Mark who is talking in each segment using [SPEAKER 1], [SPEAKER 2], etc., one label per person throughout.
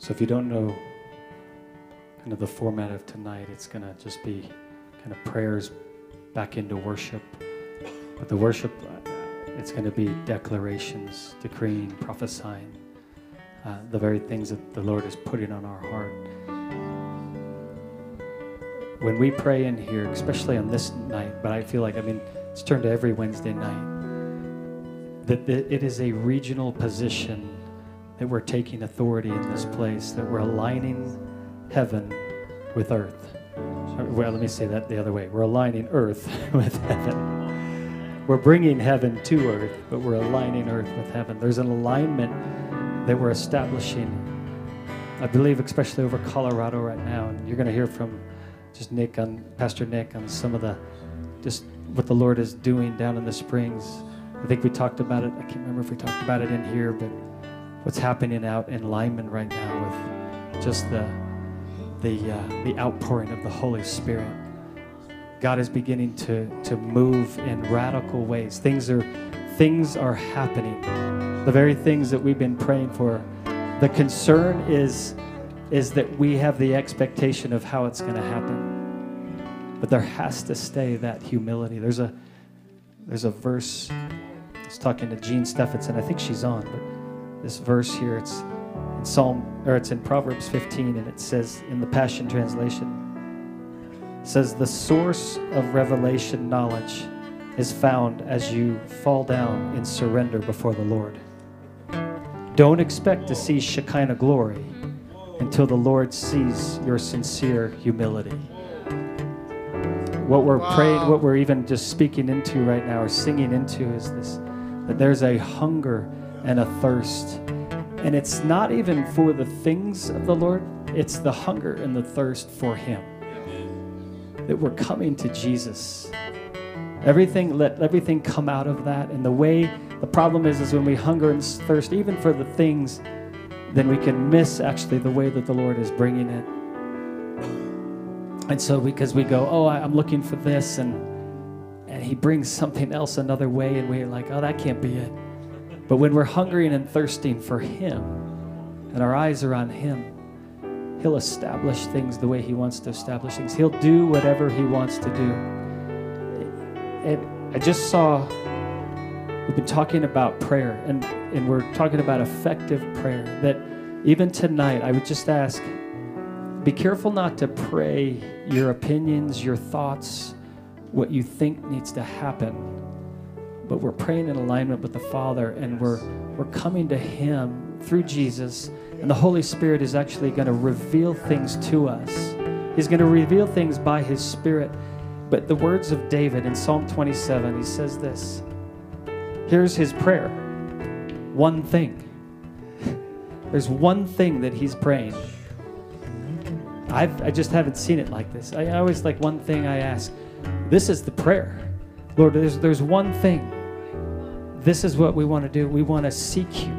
[SPEAKER 1] So if you don't know kind of the format of tonight, it's going to just be kind of prayers back into worship. But the worship, uh, it's going to be declarations, decreeing, prophesying, uh, the very things that the Lord is putting on our heart. When we pray in here, especially on this night, but I feel like, I mean, it's turned to every Wednesday night, that it is a regional position that we're taking authority in this place, that we're aligning heaven with earth. Uh, well, let me say that the other way. We're aligning earth with heaven. We're bringing heaven to earth, but we're aligning earth with heaven. There's an alignment that we're establishing. I believe, especially over Colorado right now, and you're going to hear from just Nick on Pastor Nick on some of the just what the Lord is doing down in the Springs. I think we talked about it. I can't remember if we talked about it in here, but what's happening out in Lyman right now with just the the uh, the outpouring of the Holy Spirit. God is beginning to to move in radical ways. Things are things are happening. The very things that we've been praying for. The concern is is that we have the expectation of how it's going to happen. But there has to stay that humility. There's a there's a verse I was talking to Jean Steffensen. I think she's on, but this verse here. It's in Psalm or it's in Proverbs 15, and it says in the Passion Translation, it says the source of revelation knowledge is found as you fall down in surrender before the Lord. Don't expect to see Shekinah glory until the Lord sees your sincere humility. What we're wow. praying, what we're even just speaking into right now or singing into is this that there's a hunger and a thirst. And it's not even for the things of the Lord, it's the hunger and the thirst for Him. That we're coming to Jesus. Everything, let everything come out of that. And the way, the problem is, is when we hunger and thirst, even for the things, then we can miss actually the way that the Lord is bringing it. And so, because we go, oh, I'm looking for this, and and He brings something else another way, and we're like, oh, that can't be it. But when we're hungering and thirsting for Him and our eyes are on Him, He'll establish things the way He wants to establish things. He'll do whatever He wants to do. And I just saw, we've been talking about prayer, and, and we're talking about effective prayer. That even tonight, I would just ask be careful not to pray your opinions, your thoughts, what you think needs to happen but we're praying in alignment with the Father and we're, we're coming to Him through Jesus. And the Holy Spirit is actually going to reveal things to us. He's going to reveal things by His Spirit. But the words of David in Psalm 27, he says this. Here's his prayer one thing. There's one thing that he's praying. I've, I just haven't seen it like this. I always like one thing I ask. This is the prayer. Lord, there's, there's one thing this is what we want to do. We want to seek you.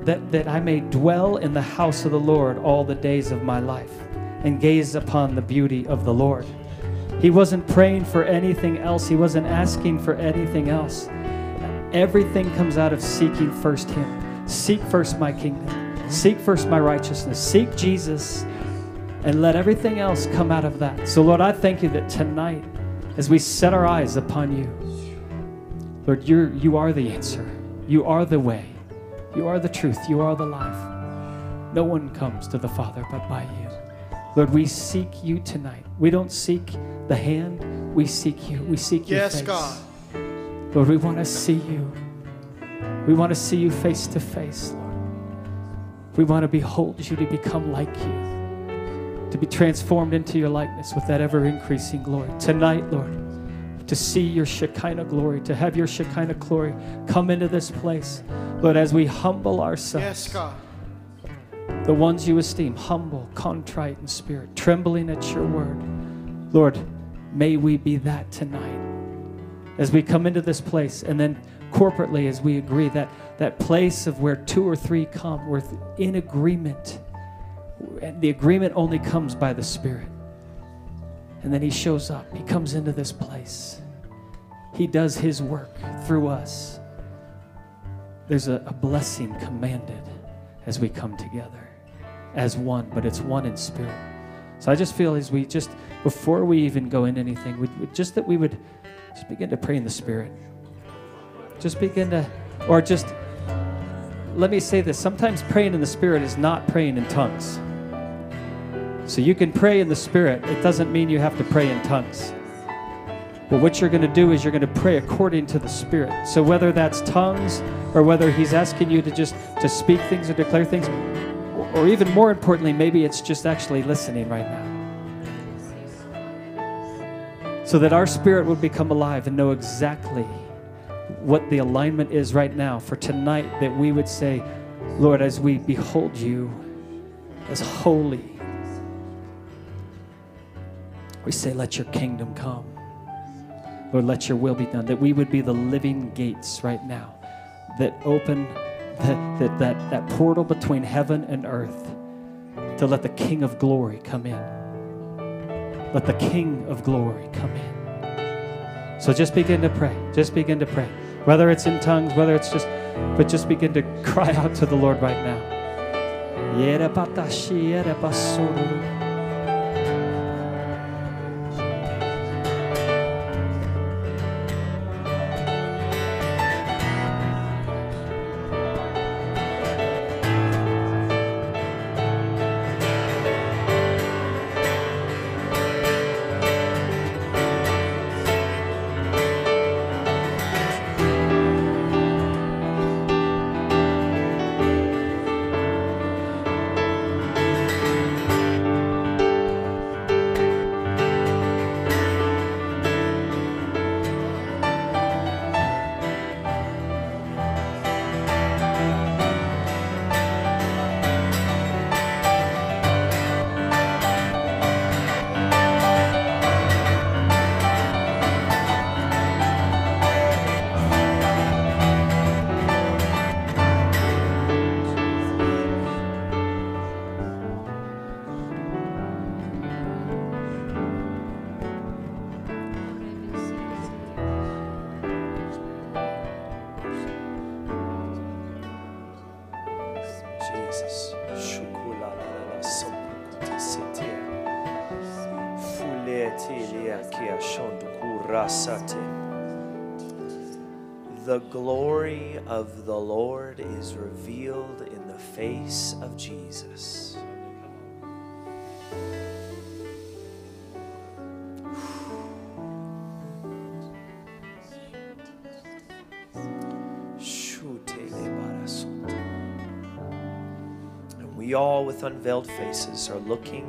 [SPEAKER 1] That, that I may dwell in the house of the Lord all the days of my life and gaze upon the beauty of the Lord. He wasn't praying for anything else, he wasn't asking for anything else. Everything comes out of seeking first Him. Seek first my kingdom, seek first my righteousness, seek Jesus, and let everything else come out of that. So, Lord, I thank you that tonight, as we set our eyes upon you, Lord, you're, you are the answer. You are the way. You are the truth. You are the life. No one comes to the Father but by you. Lord, we seek you tonight. We don't seek the hand, we seek you. We seek your yes, face. God. Lord, we want to see you. We want to see you face to face, Lord. We want to behold you to become like you, to be transformed into your likeness with that ever increasing glory. Tonight, Lord, to see your Shekinah glory, to have your Shekinah glory come into this place. Lord, as we humble ourselves, yes, God. the ones you esteem, humble, contrite in spirit, trembling at your word. Lord, may we be that tonight. As we come into this place, and then corporately as we agree, that, that place of where two or three come, we're in agreement. And the agreement only comes by the Spirit. And then he shows up. He comes into this place. He does his work through us. There's a, a blessing commanded as we come together as one, but it's one in spirit. So I just feel as we just, before we even go into anything, we, just that we would just begin to pray in the spirit. Just begin to, or just, let me say this sometimes praying in the spirit is not praying in tongues. So you can pray in the spirit, it doesn't mean you have to pray in tongues. But what you're going to do is you're going to pray according to the Spirit. So whether that's tongues or whether He's asking you to just to speak things or declare things, or even more importantly, maybe it's just actually listening right now. So that our spirit would become alive and know exactly what the alignment is right now for tonight, that we would say, Lord, as we behold you as holy, we say, Let your kingdom come. Lord, let your will be done. That we would be the living gates right now that open that, that, that, that portal between heaven and earth to let the King of glory come in. Let the King of glory come in. So just begin to pray. Just begin to pray. Whether it's in tongues, whether it's just, but just begin to cry out to the Lord right now.
[SPEAKER 2] Face of Jesus. Shutelebarasota. Eh, and we all, with unveiled faces, are looking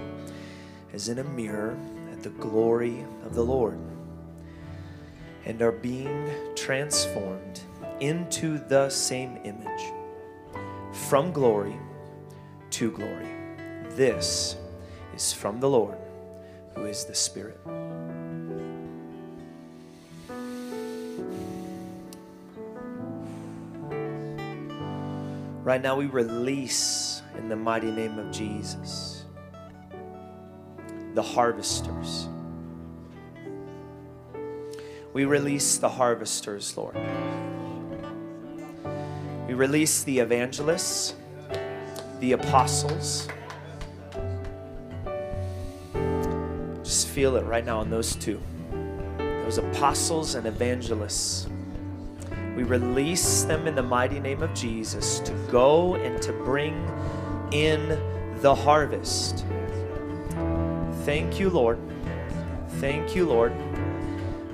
[SPEAKER 2] as in a mirror at the glory of the Lord and are being transformed into the same image from glory to glory. This is from the Lord, who is the Spirit. Right now, we release in the mighty name of Jesus the harvesters. We release the harvesters, Lord. We release the evangelists, the apostles. Just feel it right now in those two those apostles and evangelists. We release them in the mighty name of Jesus to go and to bring in the harvest. Thank you, Lord. Thank you, Lord.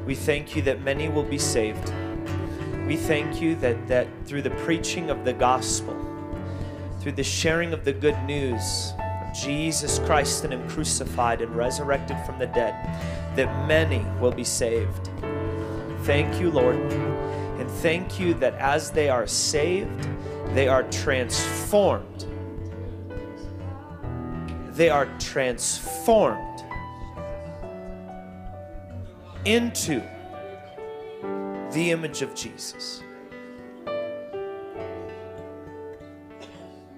[SPEAKER 2] We thank you that many will be saved. We thank you that, that through the preaching of the gospel, through the sharing of the good news of Jesus Christ and Him crucified and resurrected from the dead, that many will be saved. Thank you, Lord. And thank you that as they are saved, they are transformed. They are transformed into the image of Jesus.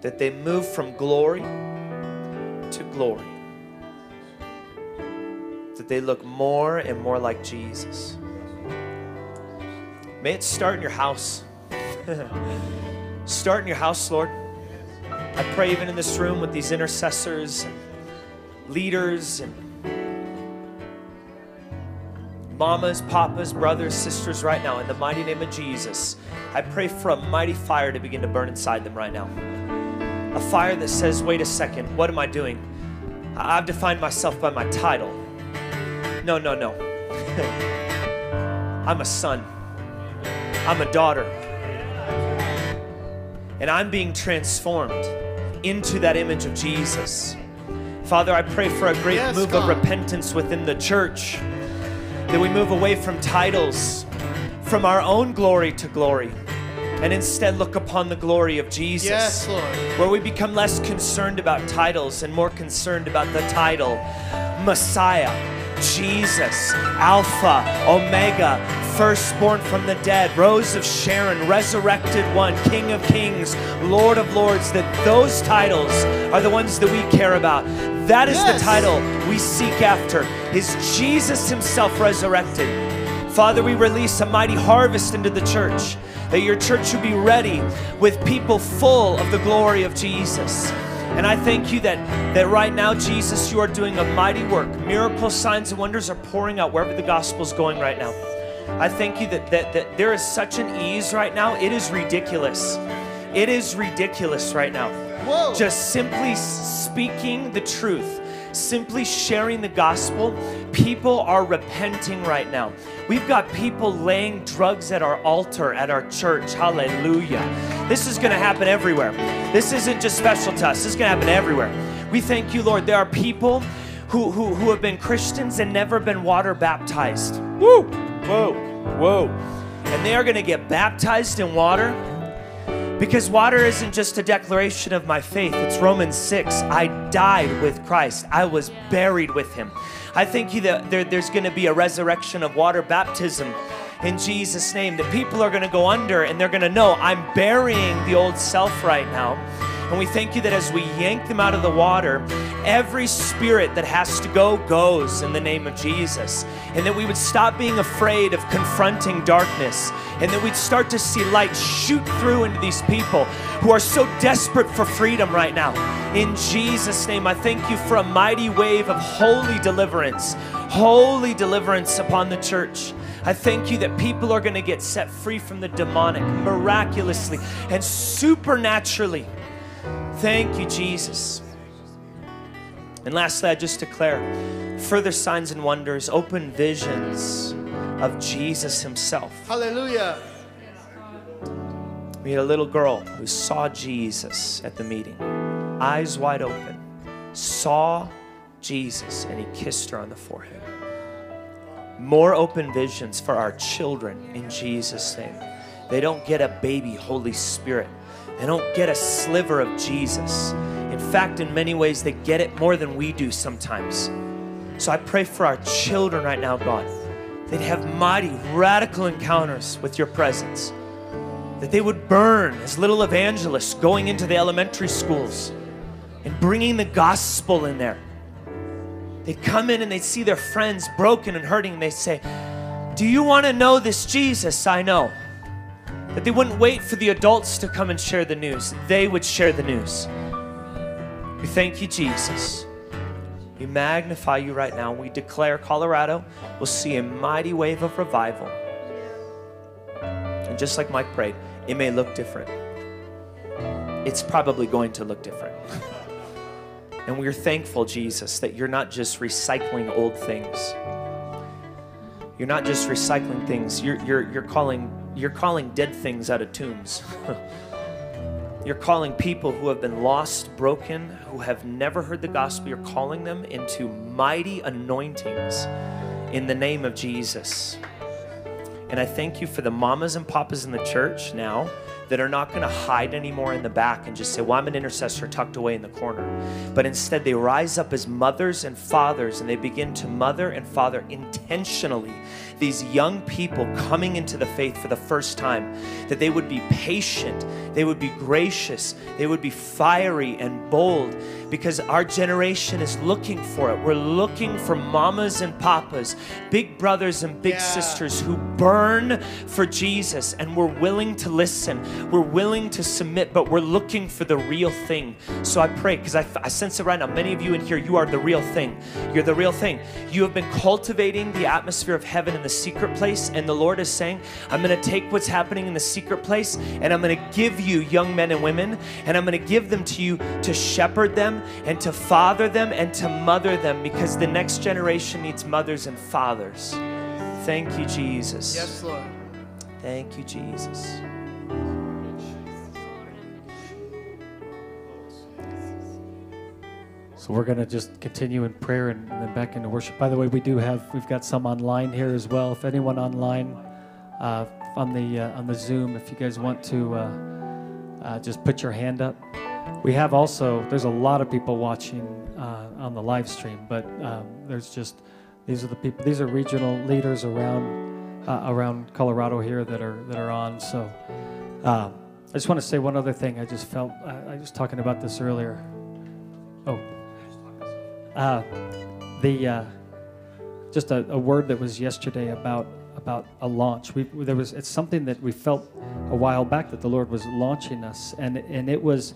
[SPEAKER 2] That they move from glory to glory. That they look more and more like Jesus. May it start in your house. start in your house, Lord. I pray even in this room with these intercessors and leaders and mamas, papas, brothers, sisters right now, in the mighty name of Jesus, I pray for a mighty fire to begin to burn inside them right now. A fire that says, wait a second, what am I doing? I've defined myself by my title. No, no, no. I'm a son, I'm a daughter, and I'm being transformed into that image of Jesus. Father, I pray for a great
[SPEAKER 3] Yes,
[SPEAKER 2] move
[SPEAKER 3] God.
[SPEAKER 2] of repentance within the church that we move away from titles, from our own glory to glory, and instead look upon the glory of Jesus.
[SPEAKER 3] Yes, Lord.
[SPEAKER 2] Where we become less concerned about titles and more concerned about the title Messiah, Jesus, Alpha, Omega, firstborn from the dead, Rose of Sharon, resurrected one, King of Kings, Lord of Lords, that those titles are the ones that we care about. That is
[SPEAKER 3] Yes.
[SPEAKER 2] the title we seek after. Is Jesus Himself resurrected? Father, we release a mighty harvest into the church, that your church would be ready with people full of the glory of Jesus. And I thank you that, that right now, Jesus, you are doing a mighty work. Miracles, signs, and wonders are pouring out wherever the gospel is going right now. I thank you that, that, that there is such an ease right now. It is ridiculous. It is ridiculous right now
[SPEAKER 3] Whoa.
[SPEAKER 2] just simply speaking the truth, simply sharing the gospel, people are repenting right now. We've got people laying drugs at our altar at our church. Hallelujah. This is going to happen everywhere. This isn't just special to us, this is going to happen everywhere. We thank you, Lord. There are people who, who, who have been Christians and never been water baptized. Woo! Whoa! Whoa! And they are going to get baptized in water because water isn't just a declaration of my faith, it's Romans 6. I died with Christ, I was buried with him. I think that there, there's going to be a resurrection of water baptism in Jesus' name, that people are going to go under and they're going to know I'm burying the old self right now. And we thank you that as we yank them out of the water, every spirit that has to go goes in the name of Jesus. And that we would stop being afraid of confronting darkness. And that we'd start to see light shoot through into these people who are so desperate for freedom right now. In Jesus' name, I thank you for a mighty wave of holy deliverance, holy deliverance upon the church. I thank you that people are going to get set free from the demonic miraculously and supernaturally. Thank you, Jesus. And lastly, I just declare further signs and wonders, open visions of Jesus Himself.
[SPEAKER 3] Hallelujah.
[SPEAKER 2] We had a little girl who saw Jesus at the meeting, eyes wide open, saw Jesus, and He kissed her on the forehead. More open visions for our children in Jesus' name. They don't get a baby Holy Spirit. They don't get a sliver of Jesus. In fact, in many ways, they get it more than we do sometimes. So I pray for our children right now, God. They'd have mighty, radical encounters with your presence. That they would burn as little evangelists going into the elementary schools and bringing the gospel in there. They'd come in and they'd see their friends broken and hurting. And they'd say, Do you want to know this Jesus I know? That they wouldn't wait for the adults to come and share the news, they would share the news. We thank you, Jesus. We magnify you right now. We declare Colorado will see a mighty wave of revival. And just like Mike prayed, it may look different. It's probably going to look different. And we're thankful, Jesus, that you're not just recycling old things. You're not just recycling things. You're, you're, you're, calling, you're calling dead things out of tombs. You're calling people who have been lost, broken, who have never heard the gospel, you're calling them into mighty anointings in the name of Jesus. And I thank you for the mamas and papas in the church now that are not going to hide anymore in the back and just say, Well, I'm an intercessor tucked away in the corner. But instead, they rise up as mothers and fathers and they begin to mother and father intentionally these young people coming into the faith for the first time. That they would be patient, they would be gracious, they would be fiery and bold because our generation is looking for it. We're looking for mamas and papas, big brothers and big
[SPEAKER 3] Yeah.
[SPEAKER 2] sisters who burn for Jesus and we're willing to listen we're willing to submit, but we're looking for the real thing. So I pray, because I, I sense it right now. Many of you in here, you are the real thing. You're the real thing. You have been cultivating the atmosphere of heaven in the secret place, and the Lord is saying, I'm going to take what's happening in the secret place, and I'm going to give you young men and women, and I'm going to give them to you to shepherd them, and to father them, and to mother them, because the next generation needs mothers and fathers. Thank you, Jesus.
[SPEAKER 3] Yes, Lord.
[SPEAKER 2] Thank you, Jesus.
[SPEAKER 1] So we're going to just continue in prayer and, then back into worship. By the way, we do have we've got some online here as well. If anyone online uh, on the uh, on the Zoom, if you guys want to uh, uh, just put your hand up. We have also there's a lot of people watching uh, on the live stream, but um, there's just these are the people. These are regional leaders around uh, around Colorado here that are that are on. So. Um, I just want to say one other thing. I just felt I, I was talking about this earlier. Oh, uh, the uh, just a, a, word that was yesterday about about a launch. We there was it's something that we felt a while back that the Lord was launching us, and and it was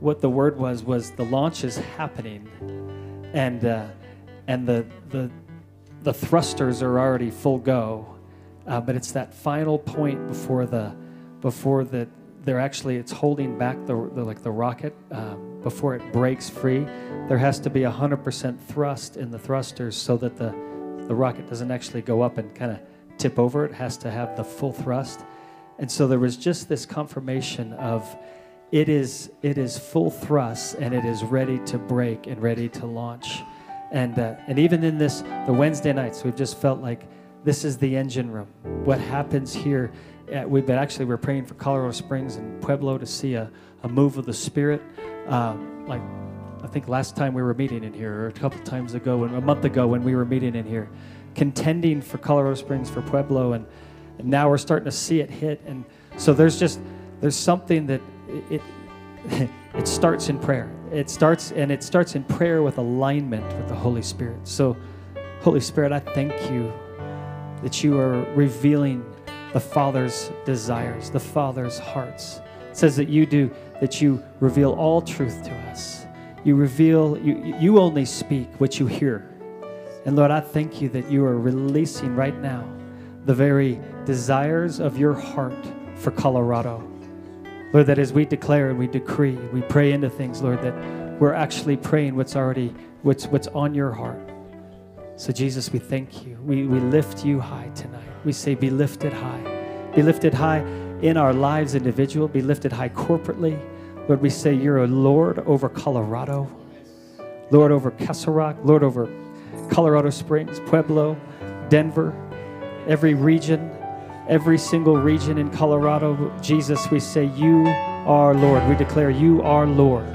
[SPEAKER 1] what the word was was the launch is happening, and uh, and the the the thrusters are already full go, uh, but it's that final point before the before the they're actually it's holding back the, the like the rocket um, before it breaks free. There has to be hundred percent thrust in the thrusters so that the the rocket doesn't actually go up and kind of tip over. It has to have the full thrust, and so there was just this confirmation of it is it is full thrust and it is ready to break and ready to launch, and uh, and even in this the Wednesday nights we've just felt like this is the engine room. What happens here at, we've been actually we're praying for Colorado Springs and Pueblo to see a, a move of the Spirit. Uh, like I think last time we were meeting in here, or a couple times ago, and a month ago when we were meeting in here, contending for Colorado Springs for Pueblo, and, and now we're starting to see it hit. And so there's just there's something that it, it it starts in prayer. It starts and it starts in prayer with alignment with the Holy Spirit. So, Holy Spirit, I thank you that you are revealing the Father's desires, the Father's hearts. It says that you do, that you reveal all truth to us. You reveal, you, you only speak what you hear. And Lord, I thank you that you are releasing right now the very desires of your heart for Colorado. Lord, that as we declare and we decree, we pray into things, Lord, that we're actually praying what's already, what's, what's on your heart. So, Jesus, we thank you. We, we lift you high tonight. We say, Be lifted high. Be lifted high in our lives individual. Be lifted high corporately. Lord, we say, You're a Lord over Colorado, Lord over Castle Rock, Lord over Colorado Springs, Pueblo, Denver, every region, every single region in Colorado. Jesus, we say, You are Lord. We declare, You are Lord.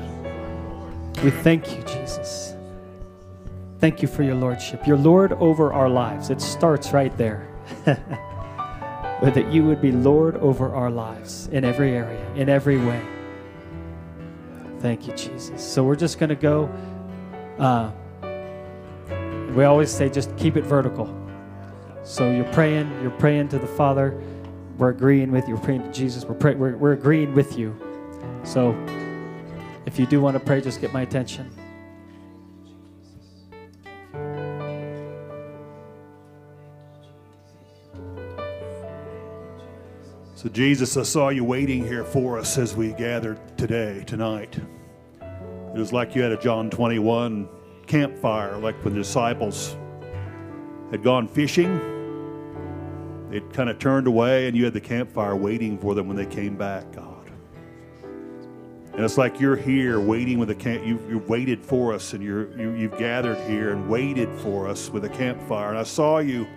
[SPEAKER 1] We thank you, Jesus. Thank you for your lordship. Your Lord over our lives. It starts right there. but that you would be Lord over our lives in every area, in every way. Thank you, Jesus. So we're just going to go. Uh, we always say just keep it vertical. So you're praying, you're praying to the Father. We're agreeing with you. We're praying to Jesus. We're, pray, we're, we're agreeing with you. So if you do want to pray, just get my attention.
[SPEAKER 4] So, Jesus, I saw you waiting here for us as we gathered today, tonight. It was like you had a John 21 campfire, like when the disciples had gone fishing. They'd kind of turned away, and you had the campfire waiting for them when they came back, God. And it's like you're here waiting with a camp. You, you waited for us, and you're, you, you've gathered here and waited for us with a campfire. And I saw you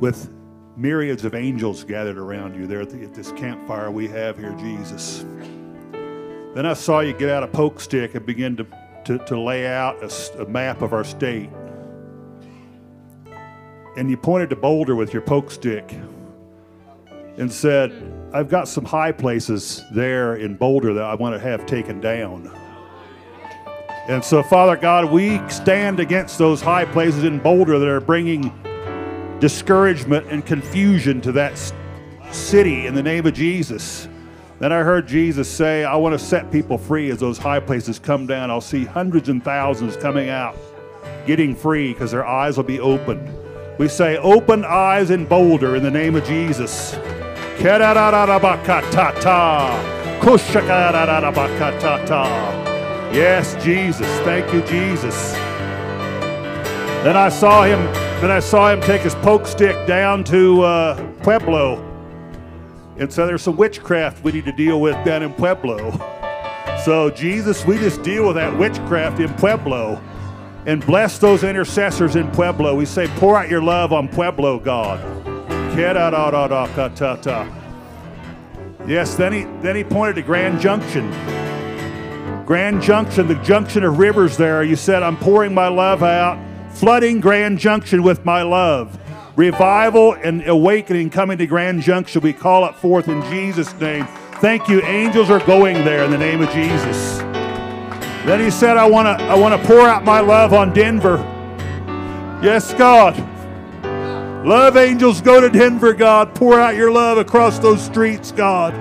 [SPEAKER 4] with myriads of angels gathered around you there at, the, at, this campfire we have here, Jesus. Then I saw you get out a poke stick and begin to, to, to lay out a, a map of our state. And you pointed to Boulder with your poke stick and said, I've got some high places there in Boulder that I want to have taken down. And so, Father God, we stand against those high places in Boulder that are bringing discouragement and confusion to that city in the name of Jesus. Then I heard Jesus say, I want to set people free as those high places come down. I'll see hundreds and thousands coming out, getting free because their eyes will be opened. We say, Open eyes in Boulder in the name of Jesus. Yes, Jesus. Thank you, Jesus. Then I saw him. Then I saw him take his poke stick down to uh, Pueblo, and so there's some witchcraft we need to deal with down in Pueblo. So Jesus, we just deal with that witchcraft in Pueblo, and bless those intercessors in Pueblo. We say, pour out your love on Pueblo, God. Yes, then he then he pointed to Grand Junction. Grand Junction, the junction of rivers there. You said, I'm pouring my love out, flooding Grand Junction with my love. Revival and awakening coming to Grand Junction. We call it forth in Jesus' name. Thank you. Angels are going there in the name of Jesus. Then he said, I want to I want to pour out my love on Denver. Yes, God. Love angels, go to Denver, God. Pour out your love across those streets, God.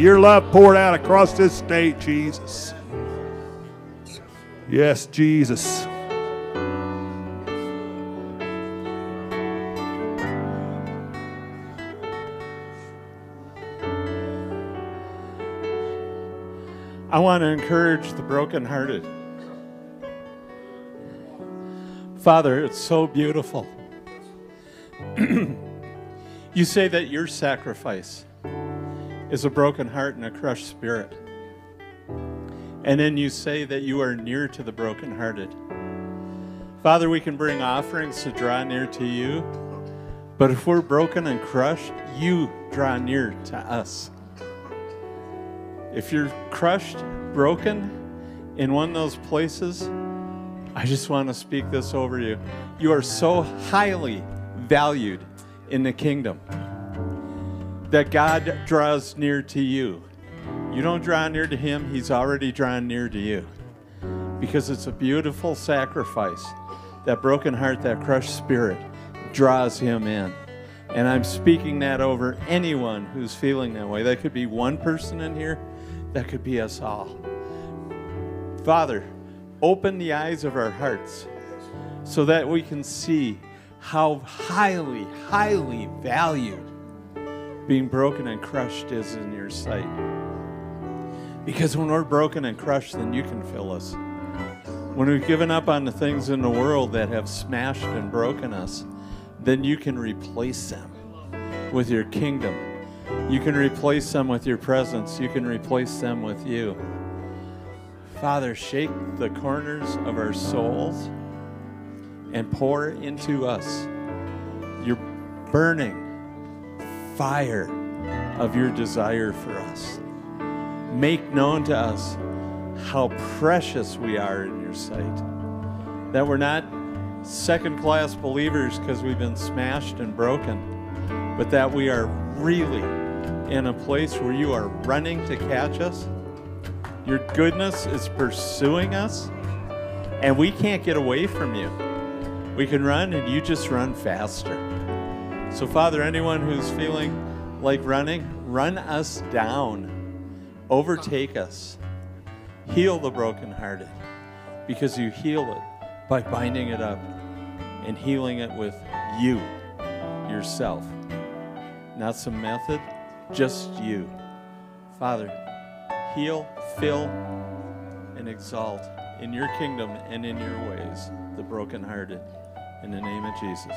[SPEAKER 4] Your love poured out across this state, Jesus. Yes, Jesus.
[SPEAKER 3] I want to encourage the brokenhearted. Father, it's so beautiful. you say that your sacrifice is a broken heart and a crushed spirit. And then you say that you are near to the brokenhearted. Father, we can bring offerings to draw near to you, but if we're broken and crushed, you draw near to us. If you're crushed, broken in one of those places, I just want to speak this over you. You are so highly valued in the kingdom that God draws near to you. You don't draw near to Him, He's already drawn near to you. Because it's a beautiful sacrifice. That broken heart, that crushed spirit draws Him in. And I'm speaking that over anyone who's feeling that way. That could be one person in here, that could be us all. Father, open the eyes of our hearts so that we can see how highly, highly valued being broken and crushed is in your sight. Because when we're broken and crushed, then you can fill us. When we've given up on the things in the world that have smashed and broken us, then you can replace them with your kingdom. You can replace them with your presence. You can replace them with you. Father, shake the corners of our souls and pour into us your burning fire of your desire for us. Make known to us how precious we are in your sight. That we're not second class believers because we've been smashed and broken, but that we are really in a place where you are running to catch us. Your goodness is pursuing us, and we can't get away from you. We can run, and you just run faster. So, Father, anyone who's feeling like running, run us down, overtake us, heal the brokenhearted, because you heal it by binding it up and healing it with you, yourself. Not some method, just you. Father, heal, fill, and exalt in your kingdom and in your ways the brokenhearted. In the name of Jesus.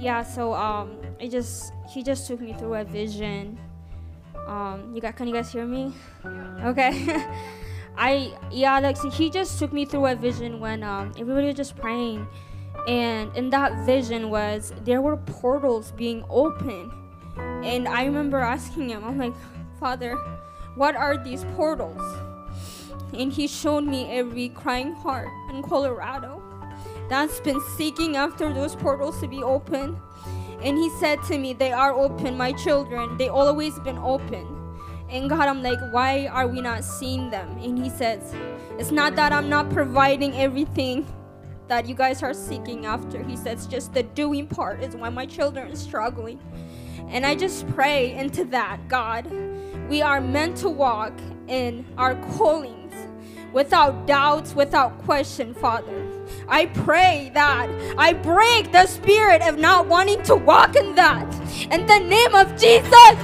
[SPEAKER 5] Yeah, so um, it just he just took me through a vision. Um, you got can you guys hear me? Okay. I yeah, like see, he just took me through a vision when um everybody was just praying, and in that vision was there were portals being open and I remember asking him, I'm like, Father, what are these portals? And he showed me every crying heart in Colorado that's been seeking after those portals to be open. And he said to me, They are open, my children. They always been open. And God, I'm like, why are we not seeing them? And he says, It's not that I'm not providing everything that you guys are seeking after. He says, just the doing part is why my children are struggling. And I just pray into that, God. We are meant to walk in our callings without doubts, without question, Father. I pray that I break the spirit of not wanting to walk in that. In the name of Jesus.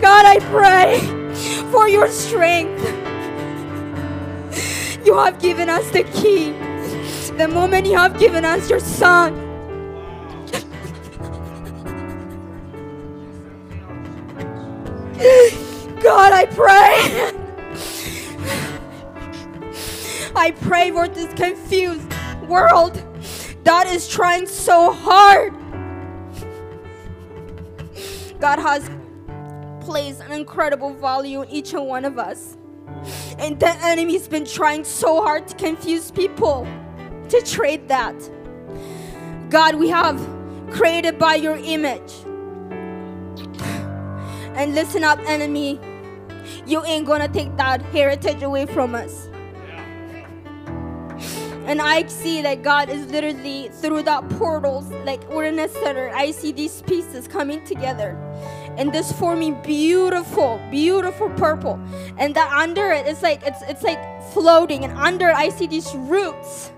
[SPEAKER 5] God, I pray for your strength. You have given us the key. The moment you have given us your son. God, I pray. I pray for this confused world that is trying so hard. God has placed an incredible value in each and one of us. And the enemy's been trying so hard to confuse people to trade that. God, we have created by your image. And listen up, enemy. You ain't gonna take that heritage away from us. And I see that God is literally through that portals, like we're in a center. I see these pieces coming together and this forming beautiful, beautiful purple. And that under it, it's like it's it's like floating, and under I see these roots,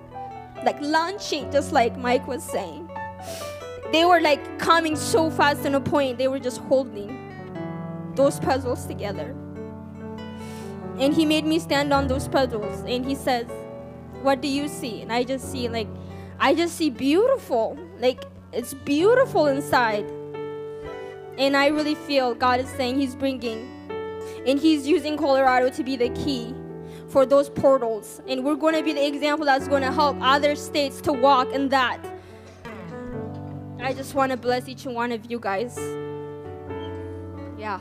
[SPEAKER 5] like launching, just like Mike was saying. They were like coming so fast in a point. They were just holding those puzzles together. And he made me stand on those puzzles, and he says, "What do you see?" And I just see like, I just see beautiful, like it's beautiful inside and I really feel God is saying He's bringing, and He's using Colorado to be the key for those portals. And we're going to be the example that's going to help other states to walk in that. I just want to bless each one of you guys. Yeah.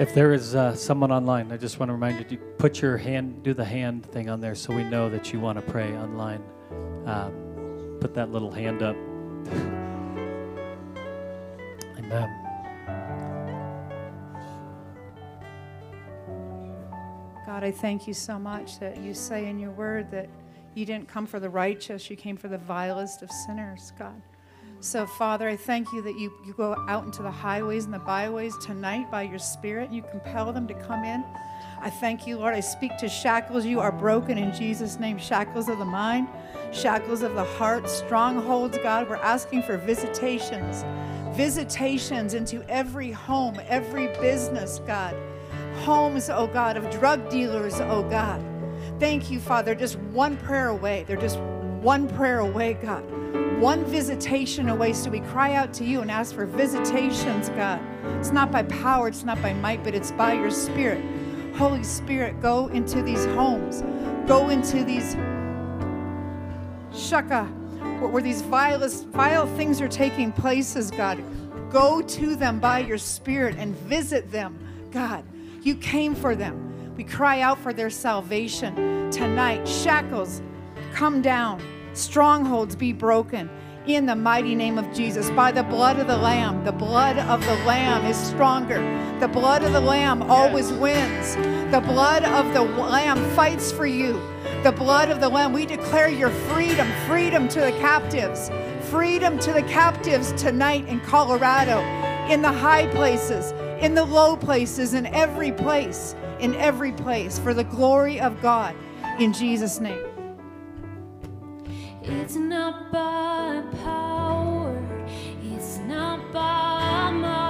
[SPEAKER 1] If there is uh, someone online, I just want to remind you to put your hand, do the hand thing on there so we know that you want to pray online. Um, put that little hand up. Amen.
[SPEAKER 6] God, I thank you so much that you say in your word that you didn't come for the righteous, you came for the vilest of sinners, God. So, Father, I thank you that you, you go out into the highways and the byways tonight by your Spirit. You compel them to come in. I thank you, Lord. I speak to shackles. You are broken in Jesus' name. Shackles of the mind, shackles of the heart, strongholds, God. We're asking for visitations, visitations into every home, every business, God. Homes, oh God, of drug dealers, oh God. Thank you, Father. Just one prayer away. They're just one prayer away, God one visitation away. So we cry out to you and ask for visitations, God. It's not by power, it's not by might, but it's by your Spirit. Holy Spirit, go into these homes, go into these shaka, where, these vilest, vile things are taking places, God. Go to them by your Spirit and visit them, God. You came for them. We cry out for their salvation tonight. Shackles, come down strongholds be broken in the mighty name of Jesus. By the blood of the Lamb, the blood of the Lamb is stronger. The blood of the Lamb always wins. The blood of the Lamb fights for you. The blood of the Lamb, we declare your freedom, freedom to the captives, freedom to the captives tonight in Colorado, in the high places, in the low places, in every place, in every place, for the glory of God. In Jesus' name.
[SPEAKER 7] It's not by power, it's not by might,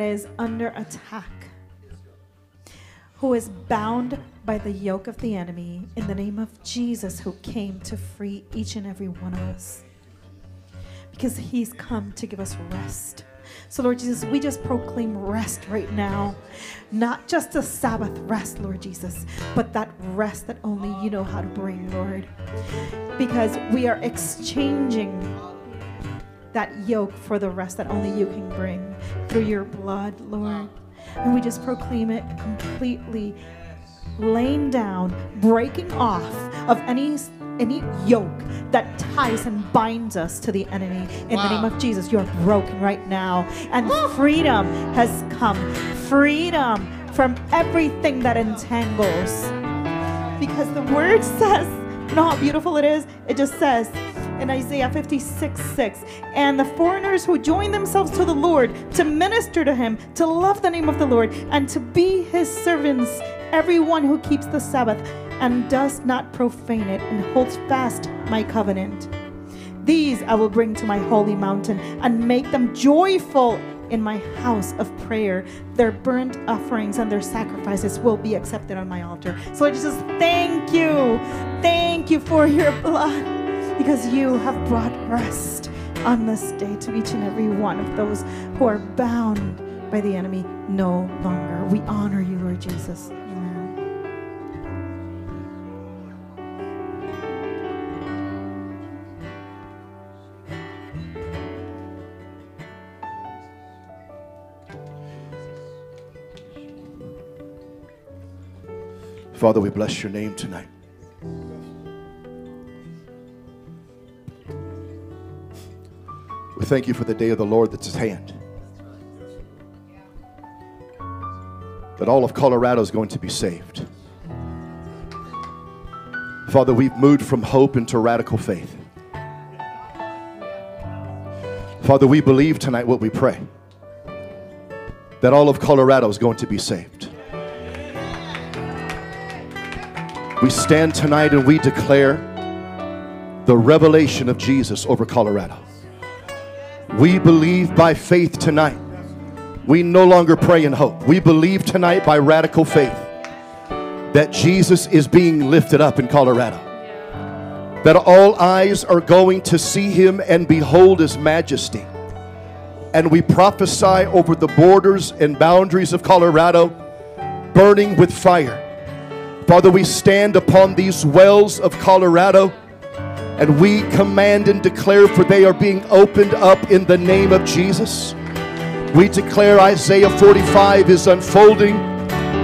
[SPEAKER 8] that is under attack, who is bound by the yoke of the enemy, in the name of Jesus, who came to free each and every one of us. Because he's come to give us rest. So, Lord Jesus, we just proclaim rest right now. Not just a Sabbath rest, Lord Jesus, but that rest that only you know how to bring, Lord. Because we are exchanging that yoke for the rest that only you can bring through your blood, Lord. And we just proclaim it completely laying down, breaking off of any any yoke that ties and binds us to the enemy. In the name of Jesus, you're broken right now. And freedom has come. Freedom from everything that entangles. Because the word says, you know how beautiful it is? It just says in Isaiah 56 6, and the foreigners who join themselves to the Lord to minister to him, to love the name of the Lord, and to be his servants, everyone who keeps the Sabbath and does not profane it and holds fast my covenant. These I will bring to my holy mountain and make them joyful in my house of prayer. Their burnt offerings and their sacrifices will be accepted on my altar. So I just thank you. Thank you for your blood because you have brought rest on this day to each and every one of those who are bound by the enemy no longer. We honor you, Lord Jesus.
[SPEAKER 9] Father, we bless your name tonight. We thank you for the day of the Lord that's at hand. That all of Colorado is going to be saved. Father, we've moved from hope into radical faith. Father, we believe tonight what we pray that all of Colorado is going to be saved. We stand tonight and we declare the revelation of Jesus over Colorado. We believe by faith tonight. We no longer pray in hope. We believe tonight by radical faith that Jesus is being lifted up in Colorado. That all eyes are going to see him and behold his majesty. And we prophesy over the borders and boundaries of Colorado burning with fire. Father, we stand upon these wells of Colorado and we command and declare, for they are being opened up in the name of Jesus. We declare Isaiah 45 is unfolding,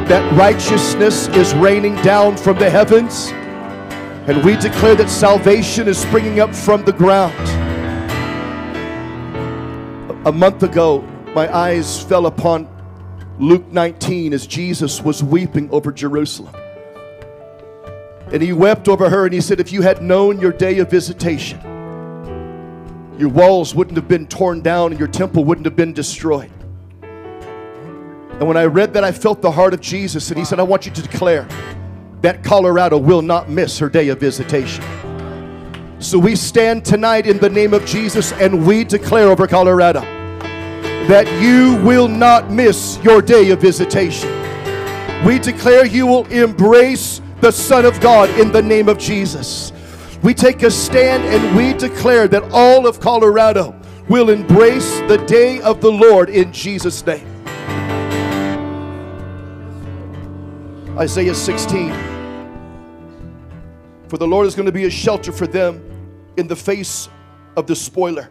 [SPEAKER 9] that righteousness is raining down from the heavens, and we declare that salvation is springing up from the ground. A month ago, my eyes fell upon Luke 19 as Jesus was weeping over Jerusalem. And he wept over her and he said, If you had known your day of visitation, your walls wouldn't have been torn down and your temple wouldn't have been destroyed. And when I read that, I felt the heart of Jesus, and he said, I want you to declare that Colorado will not miss her day of visitation. So we stand tonight in the name of Jesus and we declare over Colorado that you will not miss your day of visitation. We declare you will embrace the Son of God in the name of Jesus. We take a stand and we declare that all of Colorado will embrace the day of the Lord in Jesus' name.
[SPEAKER 7] Isaiah 16. For the Lord is going to be a shelter for them in the face of the spoiler.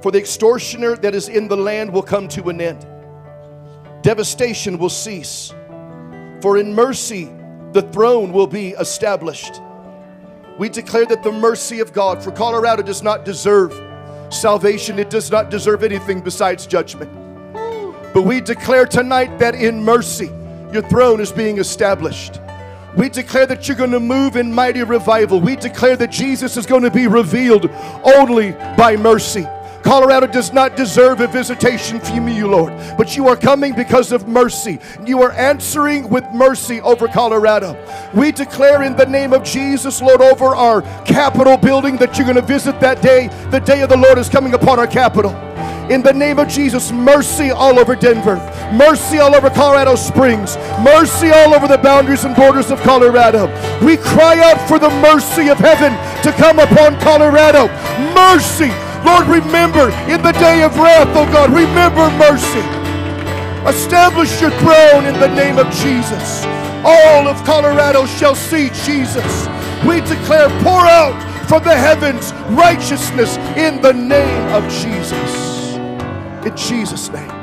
[SPEAKER 7] For the extortioner that is in the land will come to an end. Devastation will cease. For in mercy the throne will be established. We declare that the mercy of God for Colorado does not deserve salvation, it does not deserve anything besides judgment. But we declare tonight that in mercy, your throne is being established. We declare that you're going to move in mighty revival. We declare that Jesus is going to be revealed only by mercy. Colorado does not deserve a visitation from you, Lord, but you are coming because of mercy. You are answering with mercy over Colorado. We declare in the name of Jesus, Lord, over our Capitol building that you're going to visit that day. The day of the Lord is coming upon our Capitol. In the name of Jesus, mercy all over Denver, mercy all over Colorado Springs, mercy all over the boundaries and borders of Colorado. We cry out for the mercy of heaven to come upon Colorado. Mercy. Lord, remember in the day of wrath, oh God, remember mercy. Establish your throne in the name of Jesus. All of Colorado shall see Jesus. We declare, pour out from the heavens righteousness in the name of Jesus. In Jesus' name.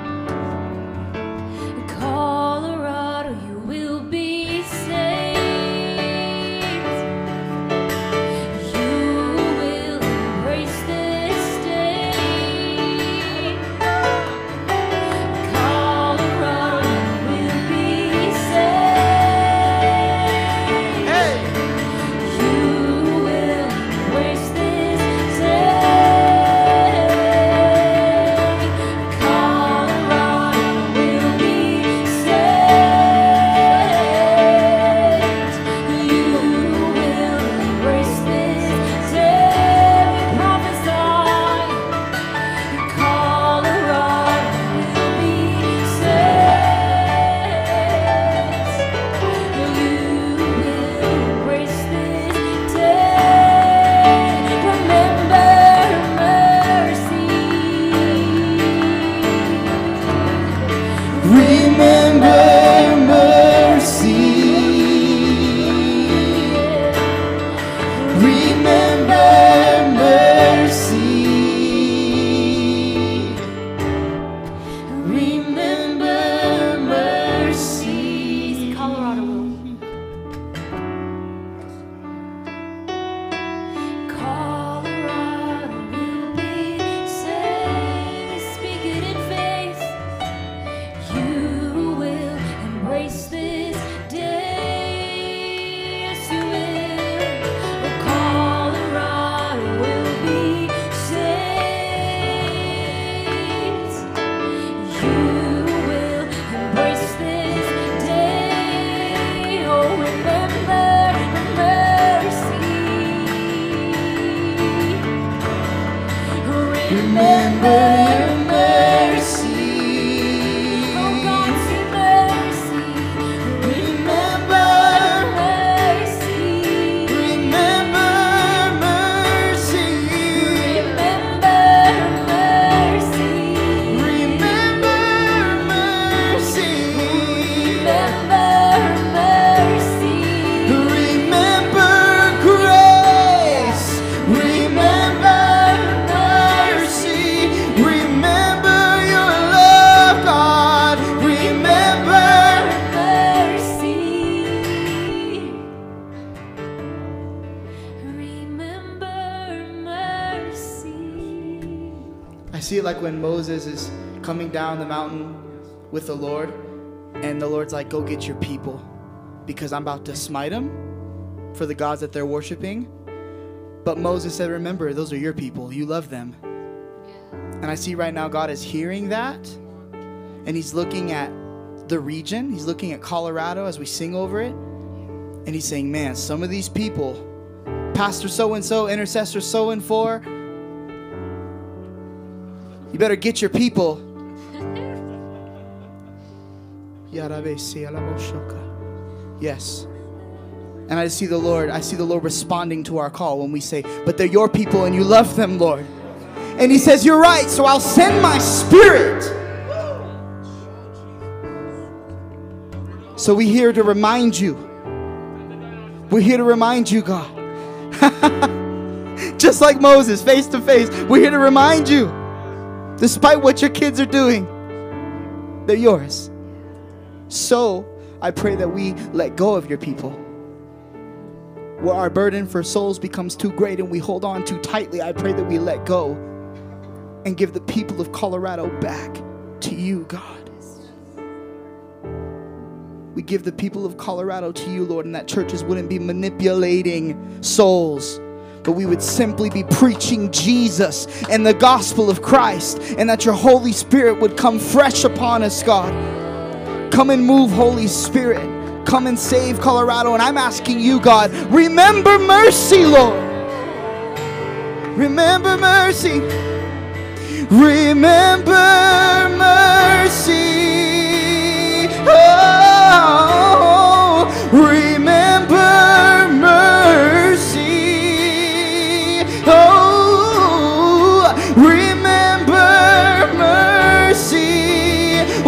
[SPEAKER 10] With the Lord, and the Lord's like, Go get your people because I'm about to smite them for the gods that they're worshiping. But Moses said, Remember, those are your people. You love them. And I see right now God is hearing that, and He's looking at the region, He's looking at Colorado as we sing over it, and He's saying, Man, some of these people, Pastor so and so, intercessor so and four, you better get your people. Yes. And I see the Lord, I see the Lord responding to our call when we say, But they're your people and you love them, Lord. And He says, You're right, so I'll send my spirit. So we're here to remind you. We're here to remind you, God. Just like Moses, face to face, we're here to remind you. Despite what your kids are doing, they're yours. So I pray that we let go of your people. Where our burden for souls becomes too great and we hold on too tightly, I pray that we let go and give the people of Colorado back to you, God. We give the people of Colorado to you, Lord, and that churches wouldn't be manipulating souls, but we would simply be preaching Jesus and the gospel of Christ, and that your Holy Spirit would come fresh upon us, God. Come and move, Holy Spirit. Come and save Colorado. And I'm asking you, God, remember mercy, Lord. Remember mercy. Remember mercy. Oh,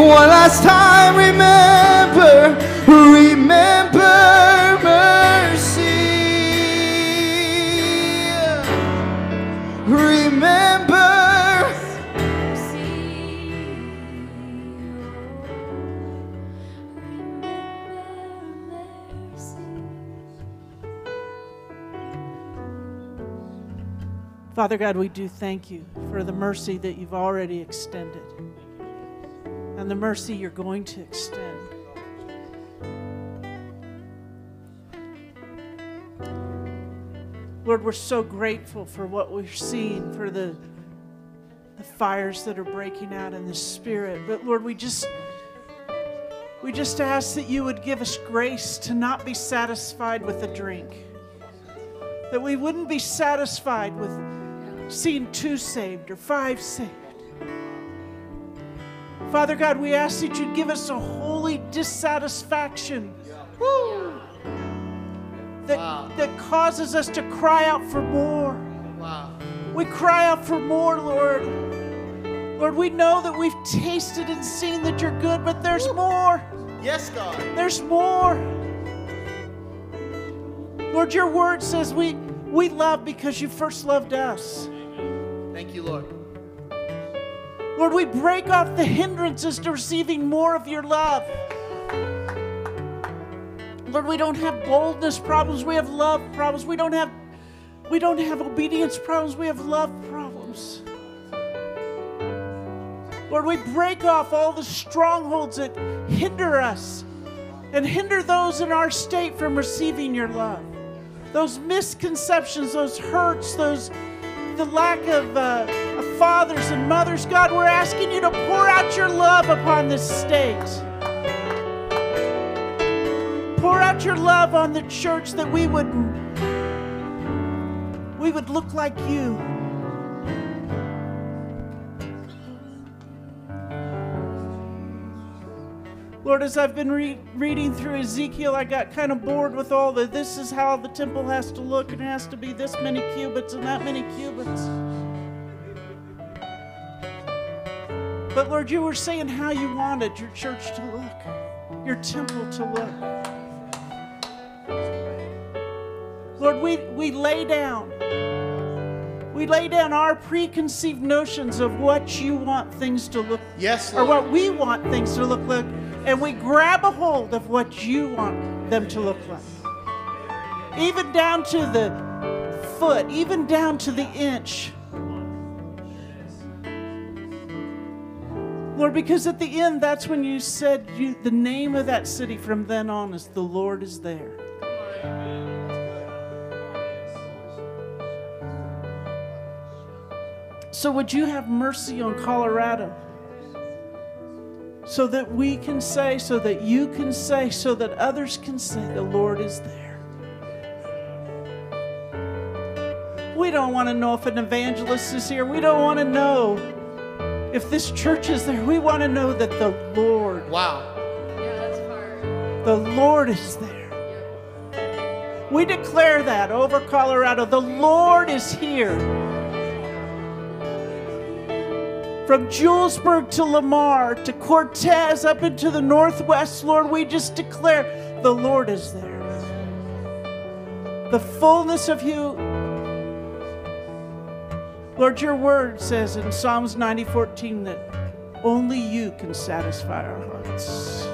[SPEAKER 10] One last time, remember, remember mercy. Remember.
[SPEAKER 11] Father God, we do thank you for the mercy that you've already extended and the mercy you're going to extend. Lord, we're so grateful for what we're seeing, for the, the fires that are breaking out in the spirit. But Lord, we just we just ask that you would give us grace to not be satisfied with a drink. That we wouldn't be satisfied with seeing two saved or five saved. Father God, we ask that you'd give us a holy dissatisfaction. Woo! That, that causes us to cry out for more. We cry out for more, Lord. Lord, we know that we've tasted and seen that you're good, but there's more.
[SPEAKER 10] Yes, God.
[SPEAKER 11] There's more. Lord, your word says we, we love because you first loved us.
[SPEAKER 10] Thank you, Lord.
[SPEAKER 11] Lord, we break off the hindrances to receiving more of your love. Lord, we don't have boldness problems, we have love problems. We don't have we don't have obedience problems, we have love problems. Lord, we break off all the strongholds that hinder us and hinder those in our state from receiving your love. Those misconceptions, those hurts, those the lack of, uh, fathers and mothers. God, we're asking you to pour out your love upon this state. Pour out your love on the church that we would we would look like you. Lord, as I've been re- reading through Ezekiel, I got kind of bored with all the this is how the temple has to look and it has to be this many cubits and that many cubits. But Lord, you were saying how you wanted your church to look, your temple to look. Lord, we, we lay down. We lay down our preconceived notions of what you want things to look
[SPEAKER 10] Yes,
[SPEAKER 11] or what we want things to look like, and we grab a hold of what you want them to look like. Even down to the foot, even down to the inch. Lord, because at the end, that's when you said you, the name of that city from then on is the Lord is there. So, would you have mercy on Colorado? So that we can say, so that you can say, so that others can say, the Lord is there. We don't want to know if an evangelist is here. We don't want to know if this church is there. We want to know that the Lord,
[SPEAKER 10] Wow. Yeah, that's hard.
[SPEAKER 11] The Lord is there. We declare that over Colorado. The Lord is here. From Julesburg to Lamar to Cortez up into the northwest, Lord, we just declare the Lord is there. The fullness of you. Lord, your word says in Psalms 90 14 that only you can satisfy our hearts.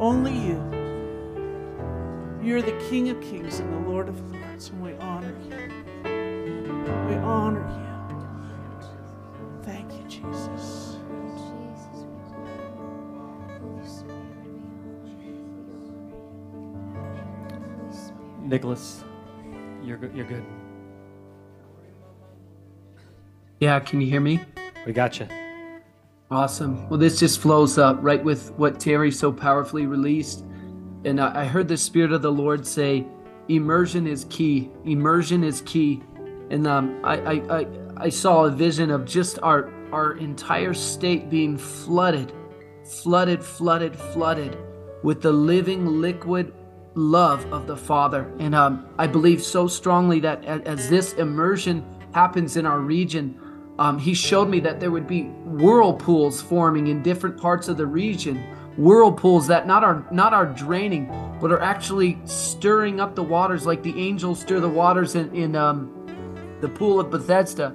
[SPEAKER 11] Only you. You're the King of Kings and the Lord of honor you. Thank you, Jesus.
[SPEAKER 1] Nicholas, you're good. You're good.
[SPEAKER 12] Yeah, can you hear me?
[SPEAKER 1] We got you.
[SPEAKER 12] Awesome. Well, this just flows up right with what Terry so powerfully released. And I I heard the Spirit of the Lord say, immersion is key. Immersion is key. And um, I, I, I, I saw a vision of just our, our entire state being flooded, flooded, flooded, flooded with the living liquid love of the Father. And um, I believe so strongly that as this immersion happens in our region, um, he showed me that there would be whirlpools forming in different parts of the region whirlpools that not are not are draining but are actually stirring up the waters like the angels stir the waters in, in um, the pool of bethesda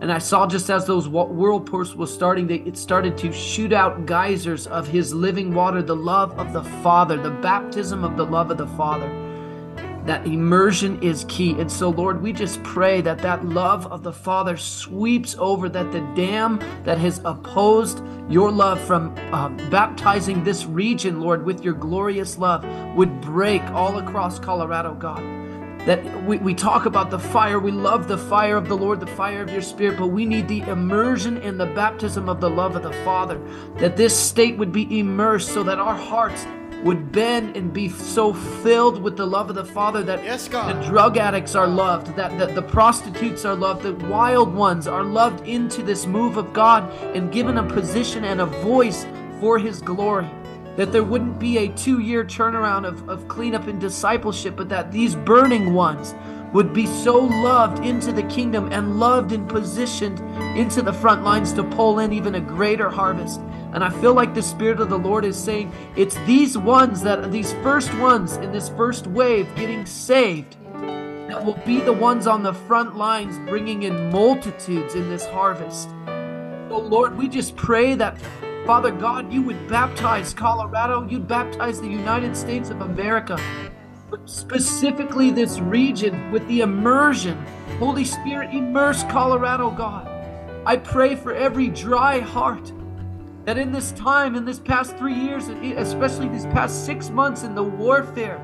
[SPEAKER 12] and i saw just as those whirlpools were starting it started to shoot out geysers of his living water the love of the father the baptism of the love of the father that immersion is key. And so, Lord, we just pray that that love of the Father sweeps over, that the dam that has opposed your love from uh, baptizing this region, Lord, with your glorious love would break all across Colorado, God. That we, we talk about the fire, we love the fire of the Lord, the fire of your Spirit, but we need the immersion and the baptism of the love of the Father. That this state would be immersed so that our hearts would bend and be so filled with the love of the Father that
[SPEAKER 10] Yes,
[SPEAKER 12] the drug addicts are loved, that the, the prostitutes are loved, the wild ones are loved into this move of God and given a position and a voice for His glory. That there wouldn't be a two year turnaround of, of cleanup and discipleship, but that these burning ones would be so loved into the kingdom and loved and positioned into the front lines to pull in even a greater harvest. And I feel like the Spirit of the Lord is saying it's these ones that these first ones in this first wave getting saved that will be the ones on the front lines bringing in multitudes in this harvest. Oh Lord, we just pray that, Father God, you would baptize Colorado, you'd baptize the United States of America, but specifically this region with the immersion. Holy Spirit, immerse Colorado, God. I pray for every dry heart that in this time, in this past three years, especially these past six months in the warfare,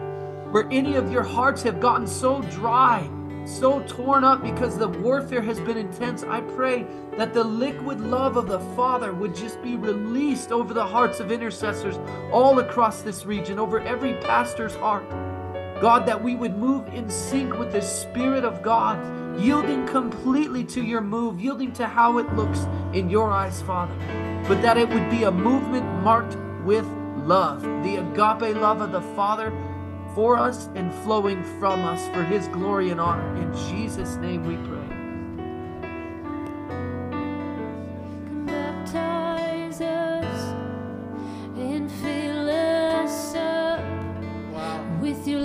[SPEAKER 12] where any of your hearts have gotten so dry, so torn up because the warfare has been intense, I pray that the liquid love of the Father would just be released over the hearts of intercessors all across this region, over every pastor's heart. God, that we would move in sync with the Spirit of God, yielding completely to your move, yielding to how it looks in your eyes, Father. But that it would be a movement marked with love, the agape love of the Father for us and flowing from us for His glory and honor. In Jesus' name we pray.
[SPEAKER 7] Baptize us and fill us up with your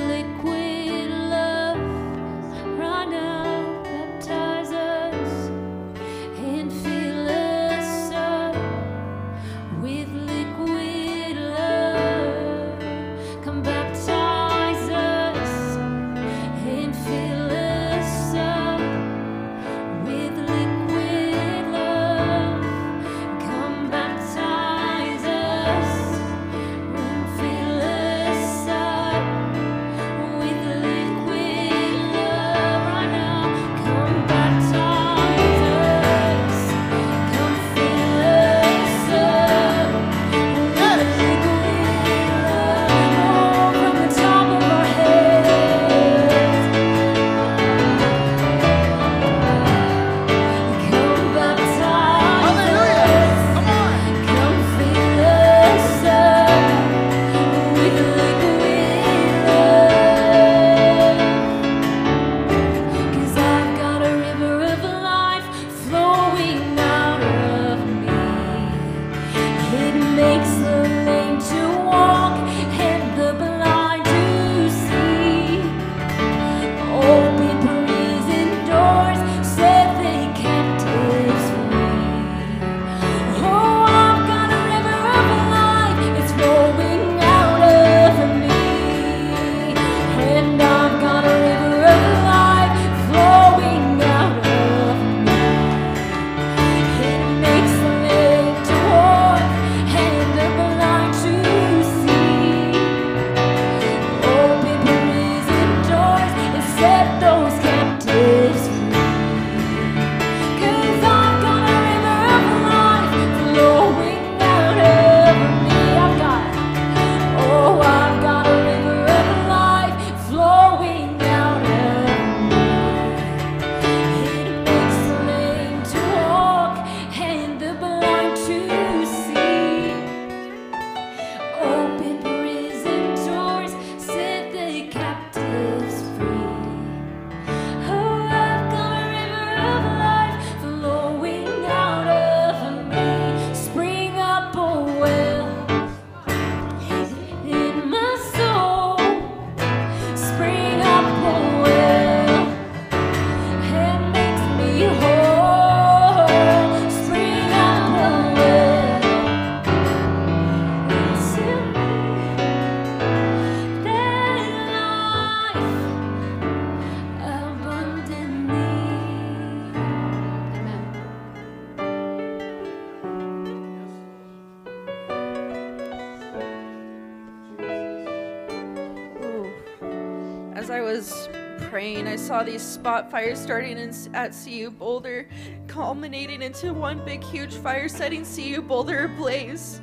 [SPEAKER 13] spot fires starting in, at CU Boulder, culminating into one big, huge fire, setting CU Boulder ablaze.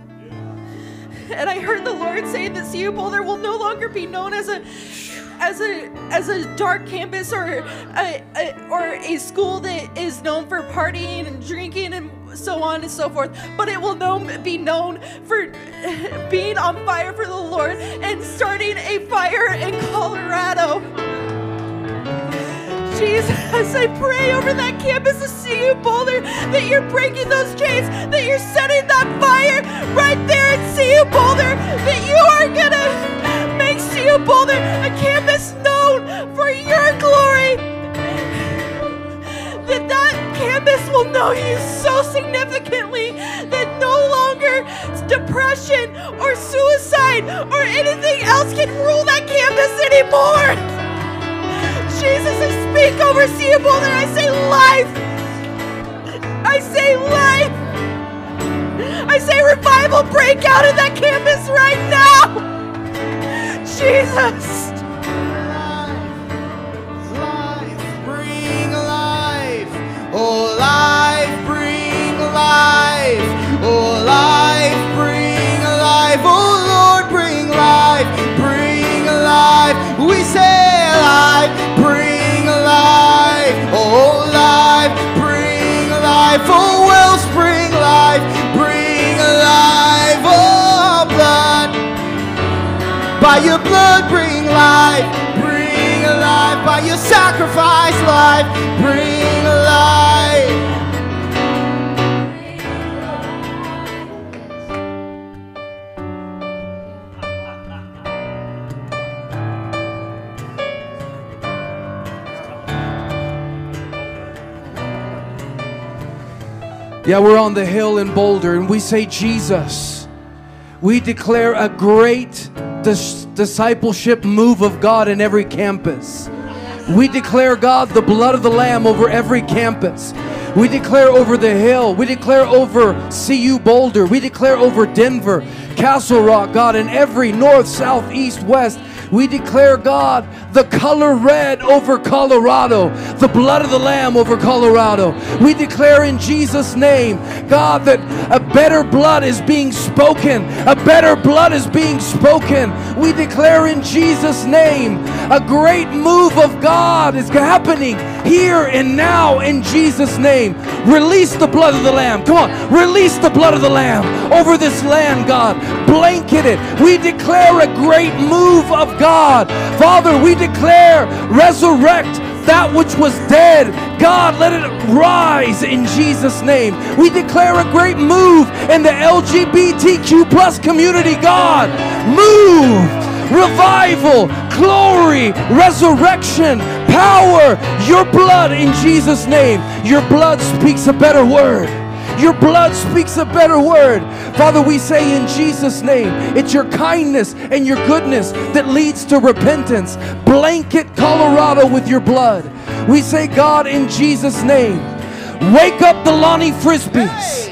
[SPEAKER 13] And I heard the Lord say that CU Boulder will no longer be known as a as a as a dark campus or a, a or a school that is known for partying and drinking and so on and so forth, but it will known, be known for being on fire for the Lord and starting a fire in Colorado. Jesus, I pray over that campus to CU, Boulder, that you're breaking those chains, that you're setting that fire right there at CU Boulder, that you are gonna make CU Boulder a campus known for your glory. That that campus will know you so significantly that no longer depression or suicide or anything else can rule that campus anymore. Jesus, speak over Seable and I say life. I say life. I say revival break out in that campus right now. Jesus.
[SPEAKER 10] Bring life. Oh, life, life. Oh, wellspring life. Bring life. Oh, blood. By your blood, bring life, bring life. By your sacrifice, life, bring
[SPEAKER 14] Yeah, we're on the hill in Boulder and we say, Jesus. We declare a great dis- discipleship move of God in every campus. We declare, God, the blood of the Lamb over every campus. We declare over the hill. We declare over CU Boulder. We declare over Denver, Castle Rock, God, in every north, south, east, west. We declare, God, the color red over Colorado, the blood of the Lamb over Colorado. We declare in Jesus' name, God, that a better blood is being spoken. A better blood is being spoken. We declare in Jesus' name, a great move of God is happening here and now in Jesus' name. Release the blood of the Lamb. Come on, release the blood of the Lamb over this land, God. Blanket it. We declare a great move of God. Father, we declare resurrect that which was dead. God, let it rise in Jesus' name. We declare a great move in the LGBTQ plus community, God. Move, revival, glory, resurrection, power, your blood in Jesus' name. Your blood speaks a better word. Your blood speaks a better word. Father, we say in Jesus' name, it's your kindness and your goodness that leads to repentance. Blanket Colorado with your blood. We say, God, in Jesus' name, wake up the Lonnie Frisbees.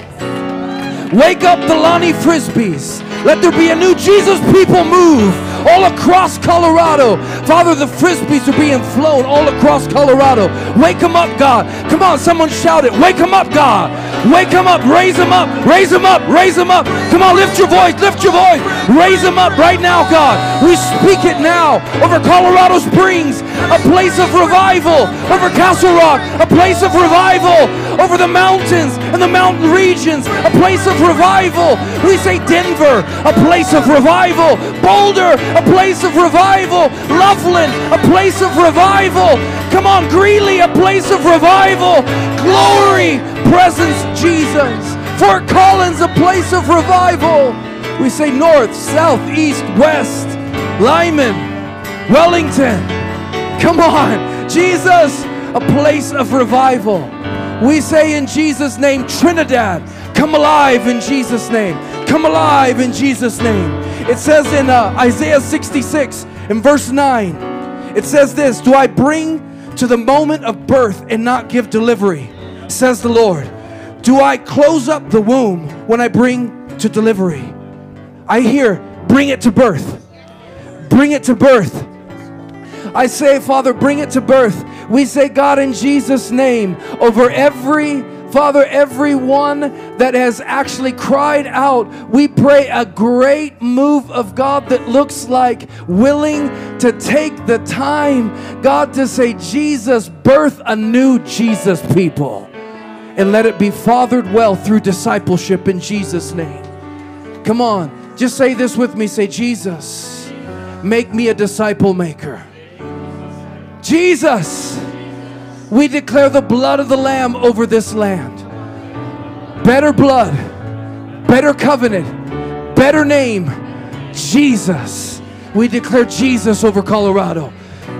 [SPEAKER 14] Wake up the Lonnie Frisbees. Let there be a new Jesus people move all across Colorado. Father, the Frisbees are being flown all across Colorado. Wake them up, God. Come on, someone shout it. Wake them up, God. Wake them up. Raise them up. Raise them up. Raise them up. Come on, lift your voice. Lift your voice. Raise them up right now, God. We speak it now over Colorado Springs, a place of revival. Over Castle Rock, a place of revival. Over the mountains and the mountain regions, a place of revival. We say Denver, a place of revival. Boulder, a place of revival. Loveland, a place of revival. Come on, Greeley, a place of revival. Glory, presence, Jesus. Fort Collins, a place of revival. We say north, south, east, west, Lyman, Wellington. Come on, Jesus, a place of revival. We say in Jesus' name, Trinidad, come alive in Jesus' name. Come alive in Jesus' name. It says in uh, Isaiah 66, in verse 9, it says this Do I bring to the moment of birth and not give delivery? Says the Lord. Do I close up the womb when I bring to delivery? I hear, bring it to birth. Bring it to birth. I say, Father, bring it to birth. We say, God, in Jesus' name, over every Father, everyone that has actually cried out, we pray a great move of God that looks like willing to take the time, God, to say, Jesus, birth a new Jesus people. And let it be fathered well through discipleship in Jesus' name. Come on, just say this with me. Say, Jesus, make me a disciple maker. Jesus, we declare the blood of the Lamb over this land. Better blood, better covenant, better name, Jesus. We declare Jesus over Colorado,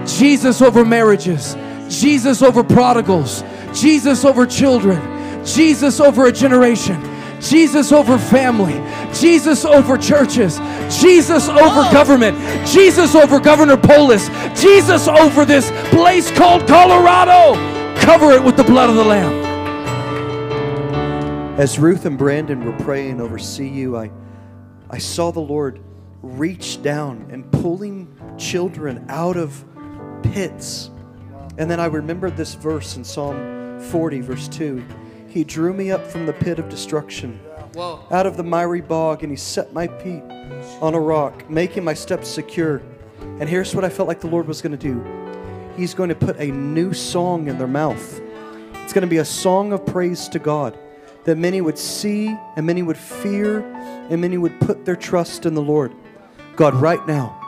[SPEAKER 14] Jesus over marriages, Jesus over prodigals, Jesus over children, Jesus over a generation. Jesus over family, Jesus over churches, Jesus over government, Jesus over Governor Polis, Jesus over this place called Colorado. Cover it with the blood of the Lamb.
[SPEAKER 9] As Ruth and Brandon were praying over CU, I, I saw the Lord reach down and pulling children out of pits. And then I remembered this verse in Psalm 40, verse 2. He drew me up from the pit of destruction,
[SPEAKER 15] Whoa.
[SPEAKER 9] out of the miry bog, and He set my feet on a rock, making my steps secure. And here's what I felt like the Lord was going to do He's going to put a new song in their mouth. It's going to be a song of praise to God that many would see and many would fear and many would put their trust in the Lord. God, right now,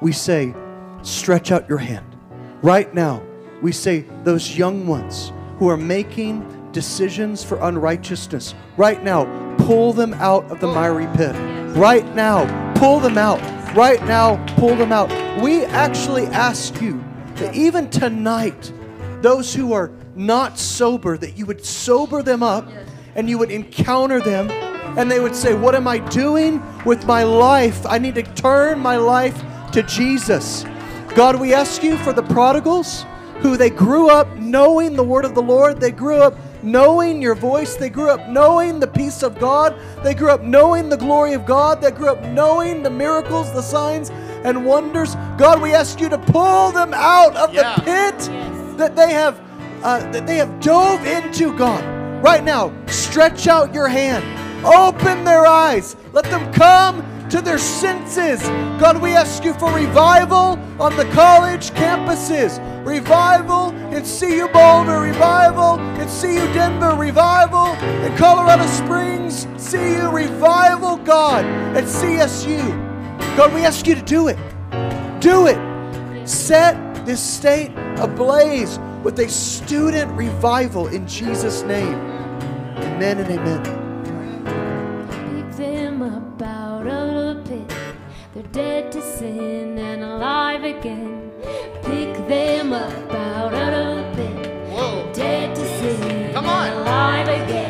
[SPEAKER 9] we say, stretch out your hand. Right now, we say, those young ones who are making decisions for unrighteousness, right now, pull them out of the miry pit. Right now, pull them out. Right now, pull them out. We actually ask you that even tonight, those who are not sober, that you would sober them up and you would encounter them and they would say, What am I doing with my life? I need to turn my life to Jesus. God, we ask you for the prodigals who they grew up knowing the word of the Lord. They grew up knowing your voice. They grew up knowing the peace of God. They grew up knowing the glory of God. They grew up knowing the miracles, the signs, and wonders. God, we ask you to pull them out of the pit that they have uh, that they have dove into, God. Right now, stretch out your hand. Open their eyes. Let them come to their senses. God, we ask you for revival on the college campuses, revival in CU Boulder, revival in CU Denver, revival in Colorado Springs, CU revival, God, at CSU. God, we ask you to do it. Do it. Set this state ablaze with a student revival in Jesus' name. Amen and amen.
[SPEAKER 7] Pick them up dead to sin and alive again. Pick them up out of the pit. Whoa. Dead to sin
[SPEAKER 15] Come on.
[SPEAKER 7] and alive again.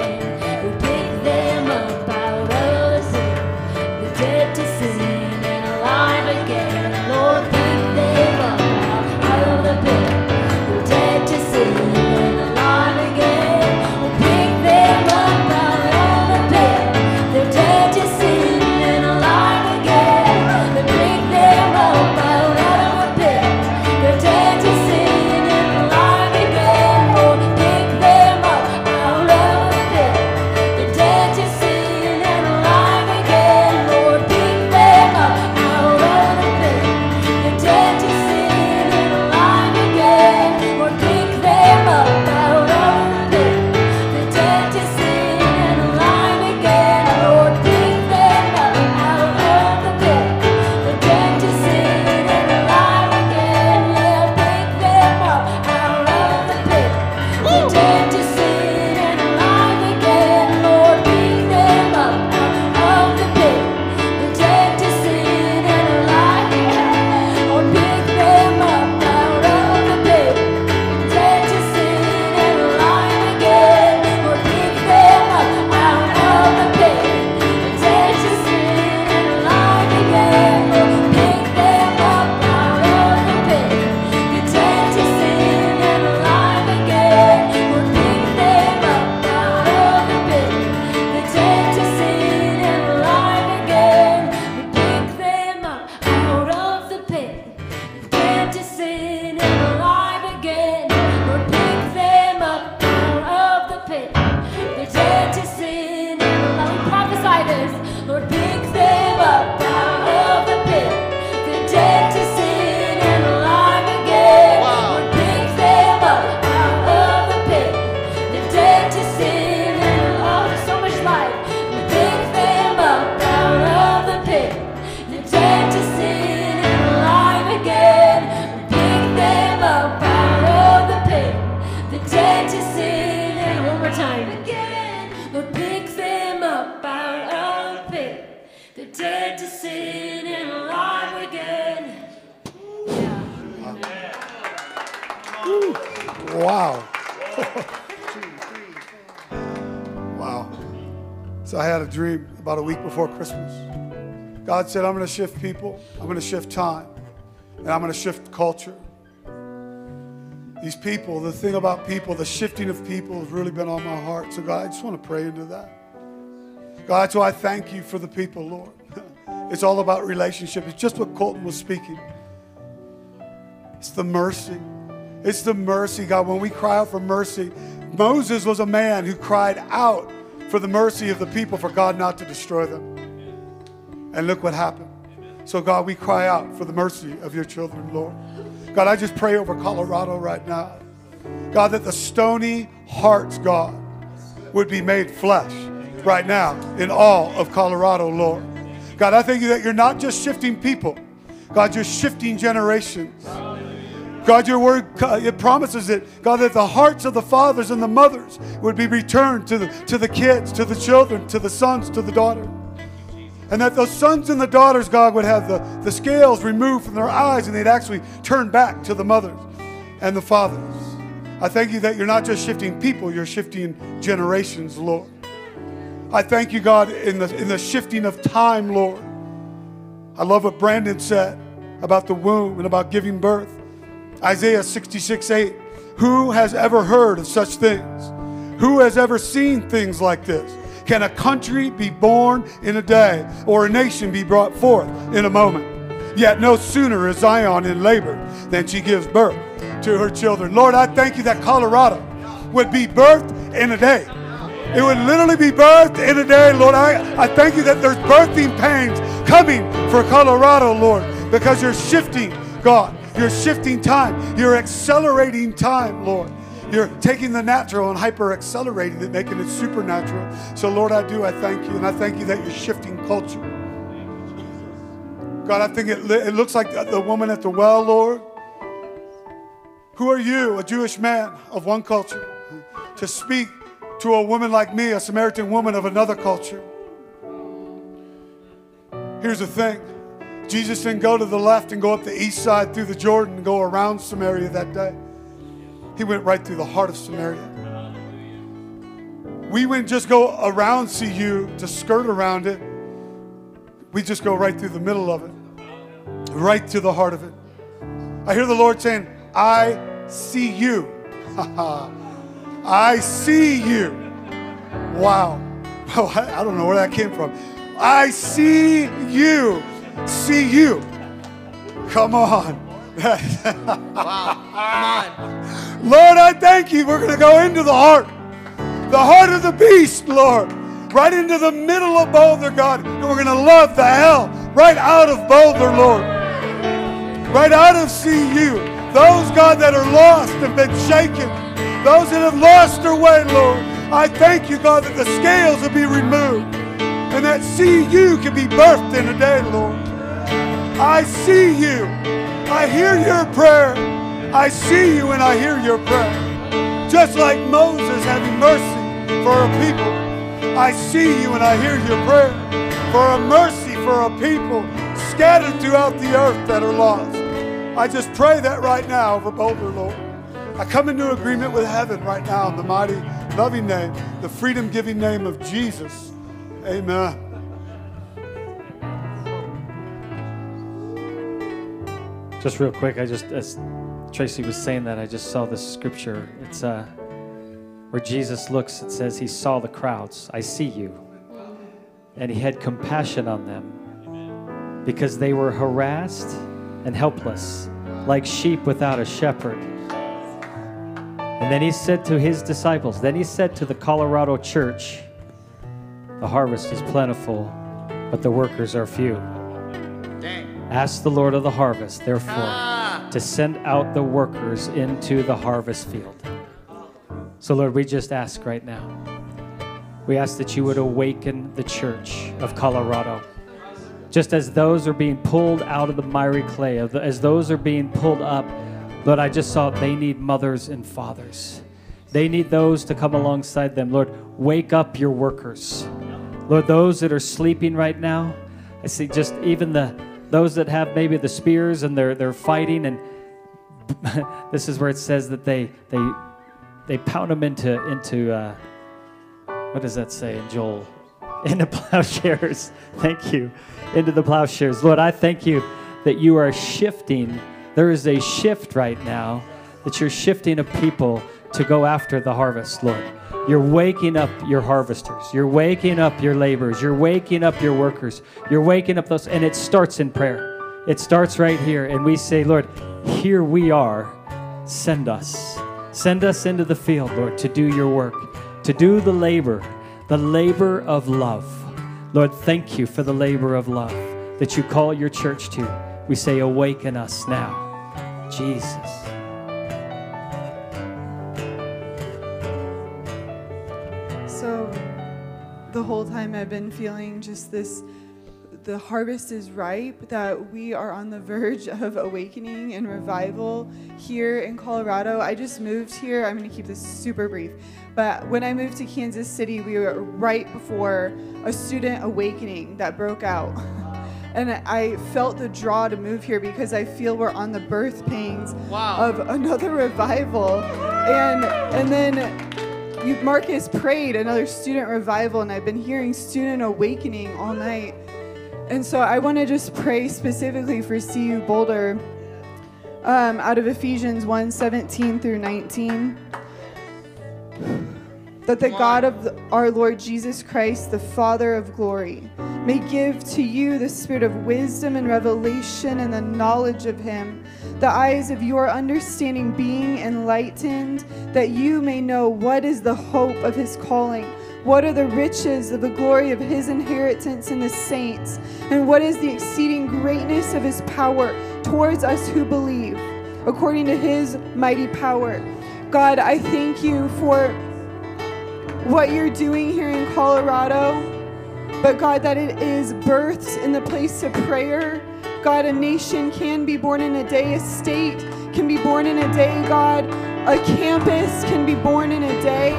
[SPEAKER 16] Said, I'm going to shift people, I'm going to shift time, and I'm going to shift culture. These people, the thing about people, the shifting of people has really been on my heart. So, God, I just want to pray into that. God, so I thank you for the people, Lord. It's all about relationship. It's just what Colton was speaking. It's the mercy. It's the mercy, God. When we cry out for mercy, Moses was a man who cried out for the mercy of the people for God not to destroy them. And look what happened. So, God, we cry out for the mercy of your children, Lord. God, I just pray over Colorado right now. God, that the stony hearts, God, would be made flesh right now in all of Colorado, Lord. God, I thank you that you're not just shifting people, God, you're shifting generations. God, your word uh, it promises it, God, that the hearts of the fathers and the mothers would be returned to the, to the kids, to the children, to the sons, to the daughters. And that those sons and the daughters, God, would have the, the scales removed from their eyes and they'd actually turn back to the mothers and the fathers. I thank you that you're not just shifting people, you're shifting generations, Lord. I thank you, God, in the, in the shifting of time, Lord. I love what Brandon said about the womb and about giving birth. Isaiah 66 8. Who has ever heard of such things? Who has ever seen things like this? Can a country be born in a day or a nation be brought forth in a moment? Yet no sooner is Zion in labor than she gives birth to her children. Lord, I thank you that Colorado would be birthed in a day. It would literally be birthed in a day, Lord. I, I thank you that there's birthing pains coming for Colorado, Lord, because you're shifting, God. You're shifting time. You're accelerating time, Lord. You're taking the natural and hyper accelerating it, making it supernatural. So, Lord, I do. I thank you. And I thank you that you're shifting culture. God, I think it, it looks like the, woman at the well, Lord. Who are you, a Jewish man of one culture, to speak to a woman like me, a Samaritan woman of another culture? Here's the thing Jesus didn't go to the left and go up the east side through the Jordan and go around Samaria that day. He went right through the heart of Samaria. We wouldn't just go around CU to skirt around it. We just go right through the middle of it, right to the heart of it. I hear the Lord saying, I see you. I see you. Wow. Oh, I I don't know where that came from. I see you. See you. Come on. Lord, I thank you. We're going to go into the heart, the heart of the beast, Lord, right into the middle of Boulder, God. And we're going to love the hell right out of Boulder, Lord, right out of CU. Those, God, that are lost and been shaken, those that have lost their way, Lord. I thank you, God, that the scales will be removed and that CU can be birthed in a day, Lord. I see you. I hear your prayer. I see you and I hear your prayer. Just like Moses having mercy for a people. I see you and I hear your prayer for a mercy for a people scattered throughout the earth that are lost. I just pray that right now over Boulder, Lord. I come into agreement with heaven right now in the mighty, loving name, the freedom giving name of Jesus. Amen.
[SPEAKER 1] Just real quick, I just as Tracy was saying that, I just saw this scripture. It's uh, where Jesus looks. It says he saw the crowds. I see you, and he had compassion on them because they were harassed and helpless, like sheep without a shepherd. And then he said to his disciples. Then he said to the Colorado church, "The harvest is plentiful, but the workers are few." Ask the Lord of the harvest, therefore, to send out the workers into the harvest field. So, Lord, we just ask right now. We ask that you would awaken the church of Colorado. Just as those are being pulled out of the miry clay, as those are being pulled up, Lord, I just saw they need mothers and fathers. They need those to come alongside them. Lord, wake up your workers. Lord, those that are sleeping right now, I see just even the those that have maybe the spears and they're they're fighting and this is where it says that they they they pound them into into uh, what does that say in Joel? Into plowshares. Thank you. Into the plowshares. Lord, I thank you that you are shifting. There is a shift right now that you're shifting of people to go after the harvest, Lord. You're waking up your harvesters. You're waking up your laborers. You're waking up your workers. You're waking up those, and it starts in prayer. It starts right here, and we say, Lord, here we are. Send us. Send us into the field, Lord, to do your work, to do the labor, the labor of love. Lord, thank you for the labor of love that you call your church to. We say, awaken us now. Jesus.
[SPEAKER 17] Whole time I've been feeling just this the harvest is ripe, that we are on the verge of awakening and revival here in Colorado. I just moved here. I'm going to keep this super brief. But when I moved to Kansas City, we were right before a student awakening that broke out. And I felt the draw to move here because I feel we're on the birth pains of another revival. And and then you Marcus prayed another student revival and I've been hearing student awakening all night. And so I want to just pray specifically for CU Boulder um, out of Ephesians 1 17 through 19. That the God of our Lord Jesus Christ, the Father of glory, may give to you the spirit of wisdom and revelation and the knowledge of Him, the eyes of your understanding being enlightened, that you may know what is the hope of His calling what are the riches of the glory of his inheritance in the saints? And what is the exceeding greatness of his power towards us who believe, according to his mighty power? God, I thank you for what you're doing here in Colorado. But God, that it is births in the place of prayer. God, a nation can be born in a day, a state can be born in a day, God. A campus can be born in a day.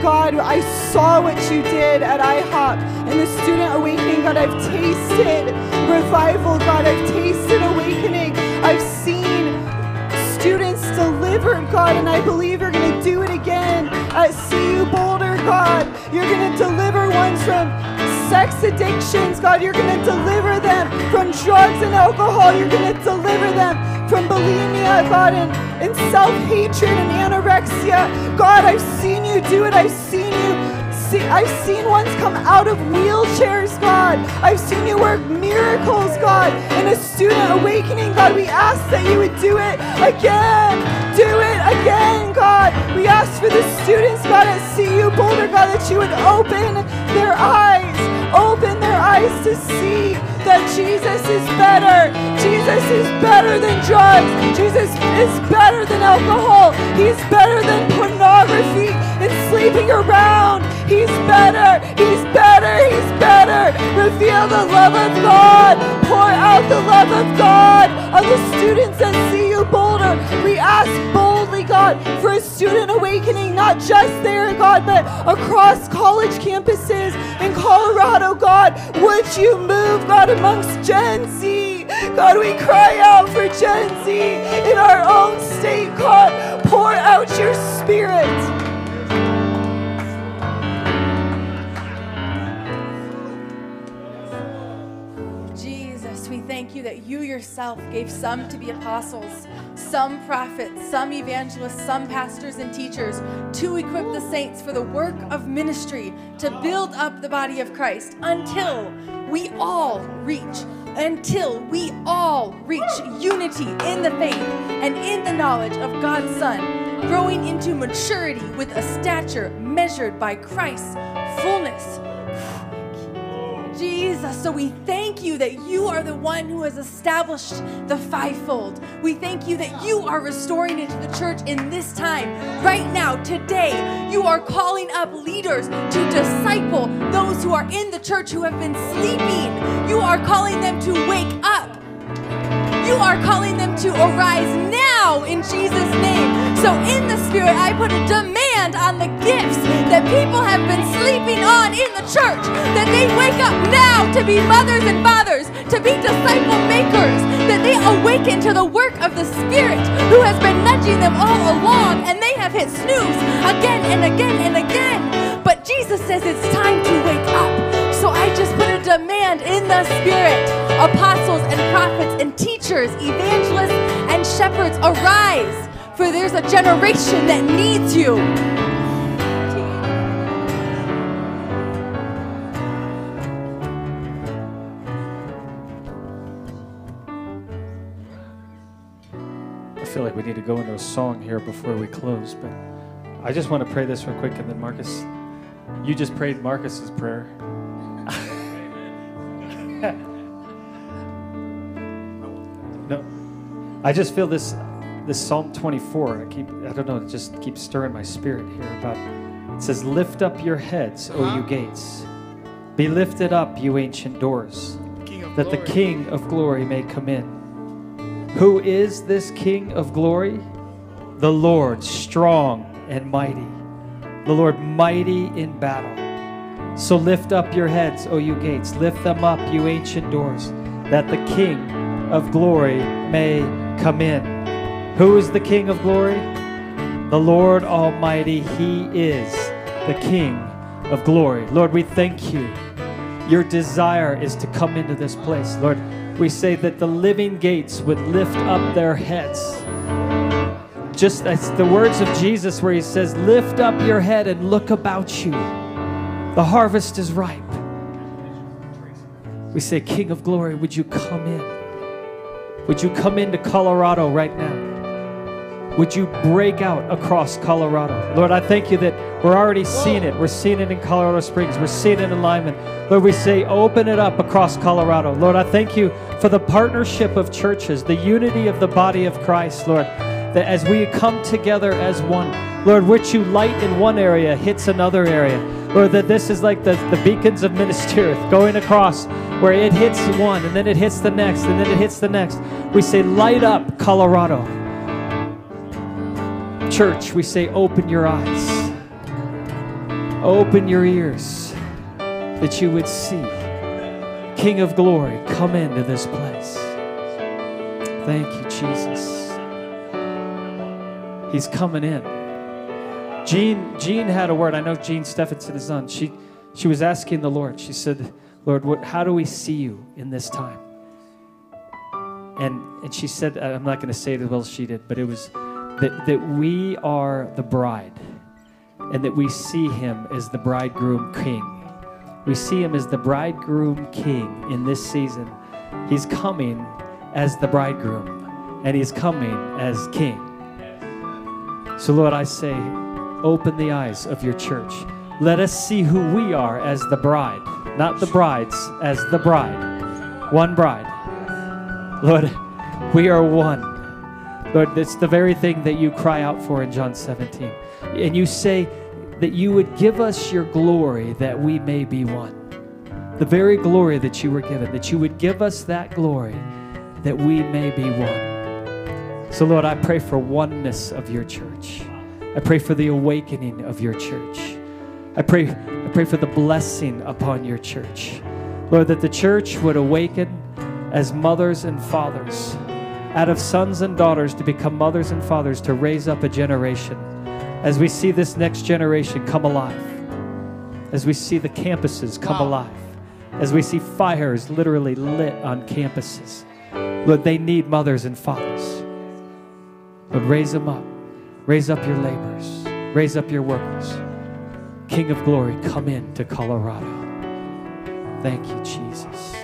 [SPEAKER 17] God, I saw what you did at IHOP and the student awakening. God, I've tasted revival. God, I've tasted awakening. I've seen students delivered, God, and I believe you're going to do it again at CU Boulder, God. You're going to deliver ones from sex addictions, God. You're going to deliver them from drugs and alcohol. You're going to deliver them from bulimia, God, and, and self hatred and anorexia. God, I've seen you do it. I've seen you. See, I've seen ones come out of wheelchairs, God. I've seen you work miracles, God. In a student awakening, God, we ask that you would do it again. Do it again, God. We ask for the students, God, at CU Boulder, God, that you would open their eyes, open their eyes to see that Jesus is better. Jesus is better than drugs. Jesus is better than alcohol. He's better than pornography and sleeping around. He's better. He's better. He's better. Reveal the love of God. Pour out the love of God on the students at CU Boulder. We ask boldly, God, for a student awakening, not just there, God, but across college campuses in Colorado, God. Would you move, God, amongst Gen Z? God, we cry out for Gen Z in our own state, God. Pour out your spirit.
[SPEAKER 18] Thank you that you yourself gave some to be apostles, some prophets, some evangelists, some pastors and teachers to equip the saints for the work of ministry to build up the body of Christ until we all reach until we all reach unity in the faith and in the knowledge of God's Son, growing into maturity with a stature measured by Christ's fullness. Jesus, so we thank you that you are the one who has established the fivefold. We thank you that you are restoring it to the church in this time. Right now, today, you are calling up leaders to disciple those who are in the church who have been sleeping. You are calling them to wake up. You are calling them to arise now in Jesus' name. So, in the Spirit, I put a demand on the gifts that people have been sleeping on in the church, that they wake up now to be mothers and fathers, to be disciple makers, that they awaken to the work of the Spirit who has been nudging them all along, and they have hit snooze again and again and again. But Jesus says it's time to wake up. So I just put a demand in the Spirit. Apostles and prophets and teachers, evangelists and shepherds, arise, for there's a generation that needs you.
[SPEAKER 1] I feel like we need to go into a song here before we close, but I just want to pray this real quick, and then Marcus, you just prayed Marcus's prayer. no, I just feel this, this Psalm 24. I keep, I don't know, it just keeps stirring my spirit here. About it says, "Lift up your heads, O you gates, be lifted up, you ancient doors, that the King of glory may come in." Who is this King of glory? The Lord, strong and mighty. The Lord, mighty in battle. So lift up your heads, O you gates. Lift them up, you ancient doors, that the King of glory may come in. Who is the King of glory? The Lord Almighty. He is the King of glory. Lord, we thank you. Your desire is to come into this place. Lord, we say that the living gates would lift up their heads. Just as the words of Jesus, where he says, Lift up your head and look about you. The harvest is ripe. We say, King of glory, would you come in? Would you come into Colorado right now? Would you break out across Colorado? Lord, I thank you that we're already seeing it. We're seeing it in Colorado Springs. We're seeing it in Lyman. Lord, we say, open it up across Colorado. Lord, I thank you for the partnership of churches, the unity of the body of Christ, Lord, that as we come together as one, Lord, what you light in one area hits another area. Lord, that this is like the, the beacons of ministry going across where it hits one and then it hits the next and then it hits the next. We say, light up Colorado. Church, we say, open your eyes, open your ears, that you would see King of glory come into this place. Thank you, Jesus. He's coming in. Jean, Jean had a word. I know Jean Stephenson is on. She, she was asking the Lord. She said, Lord, what, how do we see you in this time? And, and she said, I'm not going to say it as well as she did, but it was that, that we are the bride and that we see him as the bridegroom king. We see him as the bridegroom king in this season. He's coming as the bridegroom and he's coming as king. So, Lord, I say, open the eyes of your church. Let us see who we are as the bride, not the brides, as the bride. One bride. Lord, we are one. Lord, it's the very thing that you cry out for in John 17. And you say that you would give us your glory that we may be one. The very glory that you were given, that you would give us that glory that we may be one. So, Lord, I pray for oneness of your church. I pray for the awakening of your church. I pray, I pray for the blessing upon your church. Lord, that the church would awaken as mothers and fathers, out of sons and daughters to become mothers and fathers to raise up a generation. As we see this next generation come alive, as we see the campuses come alive, as we see fires literally lit on campuses, Lord, they need mothers and fathers. Lord, raise them up. Raise up your laborers. Raise up your workers. King of glory, come in to Colorado. Thank you, Jesus.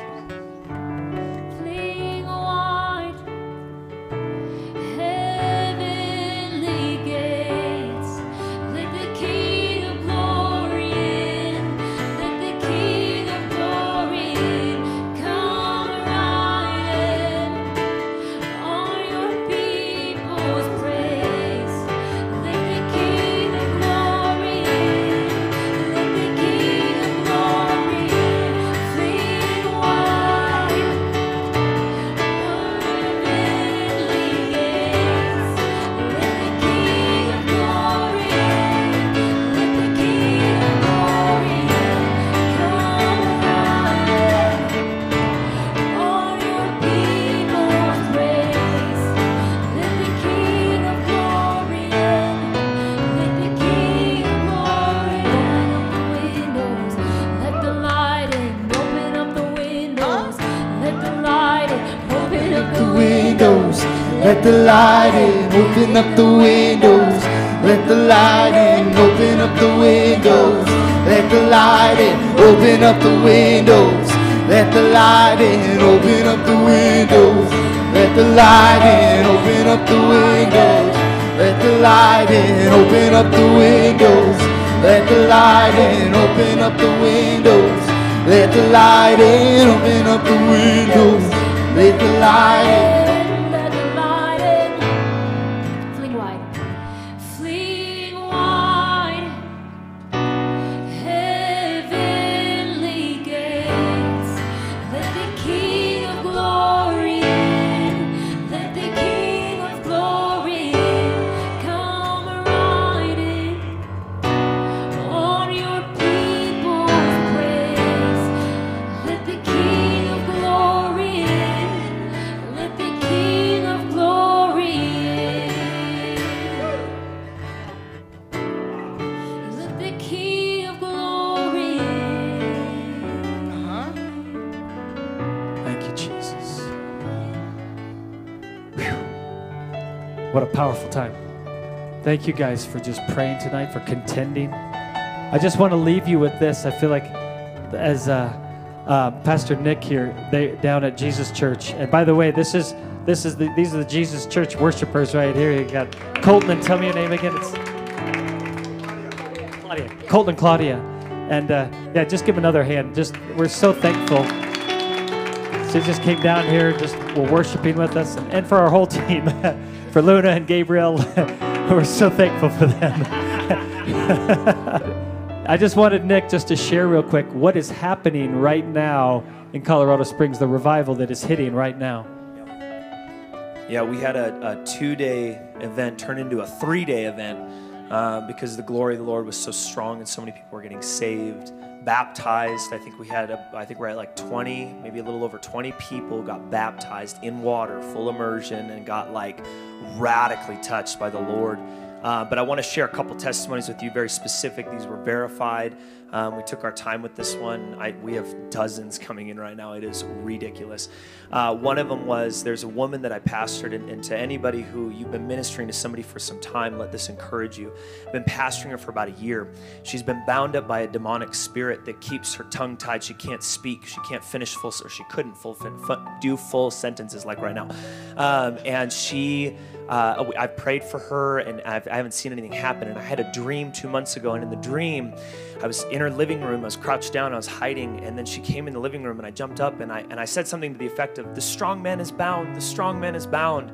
[SPEAKER 10] Up the windows. Let the light in, open up the windows. Let the light in, open up the windows. Let the light in, open up the windows. Let the light in, open up the windows. Let the light in, open up the windows. Let the light in, open up the windows. Let the light in, open up the windows. Let the light in.
[SPEAKER 1] Thank you guys for just praying tonight, for contending. I just want to leave you with this. I feel like, as uh, uh, Pastor Nick here, they down at Jesus Church. And by the way, this is this is the, these are the Jesus Church worshipers right here. You got Colton and tell me your name again. It's Claudia. Colton and Claudia. And uh, yeah, just give another hand. Just we're so thankful. She just came down here, just were worshiping with us, and, and for our whole team, for Luna and Gabriel. we're so thankful for them. I just wanted Nick just to share real quick what is happening right now in Colorado Springs, the revival that is hitting right now.
[SPEAKER 2] Yeah, we had a, a two day event turn into a three day event uh, because the glory of the Lord was so strong and so many people were getting saved, baptized. I think we had, a, I think we're at like 20, maybe a little over 20 people got baptized in water, full immersion, and got like radically touched by the Lord. Uh, but I want to share a couple testimonies with you, very specific. These were verified. Um, we took our time with this one. I, we have dozens coming in right now. It is ridiculous. Uh, one of them was there's a woman that I pastored, and, and to anybody who you've been ministering to somebody for some time, let this encourage you. I've been pastoring her for about a year. She's been bound up by a demonic spirit that keeps her tongue tied. She can't speak. She can't finish full, or she couldn't full, fu- do full sentences like right now. Um, and she uh, I prayed for her and I've, I haven't seen anything happen. And I had a dream two months ago, and in the dream, I was in her living room. I was crouched down. I was hiding, and then she came in the living room, and I jumped up and I and I said something to the effect of, "The strong man is bound. The strong man is bound."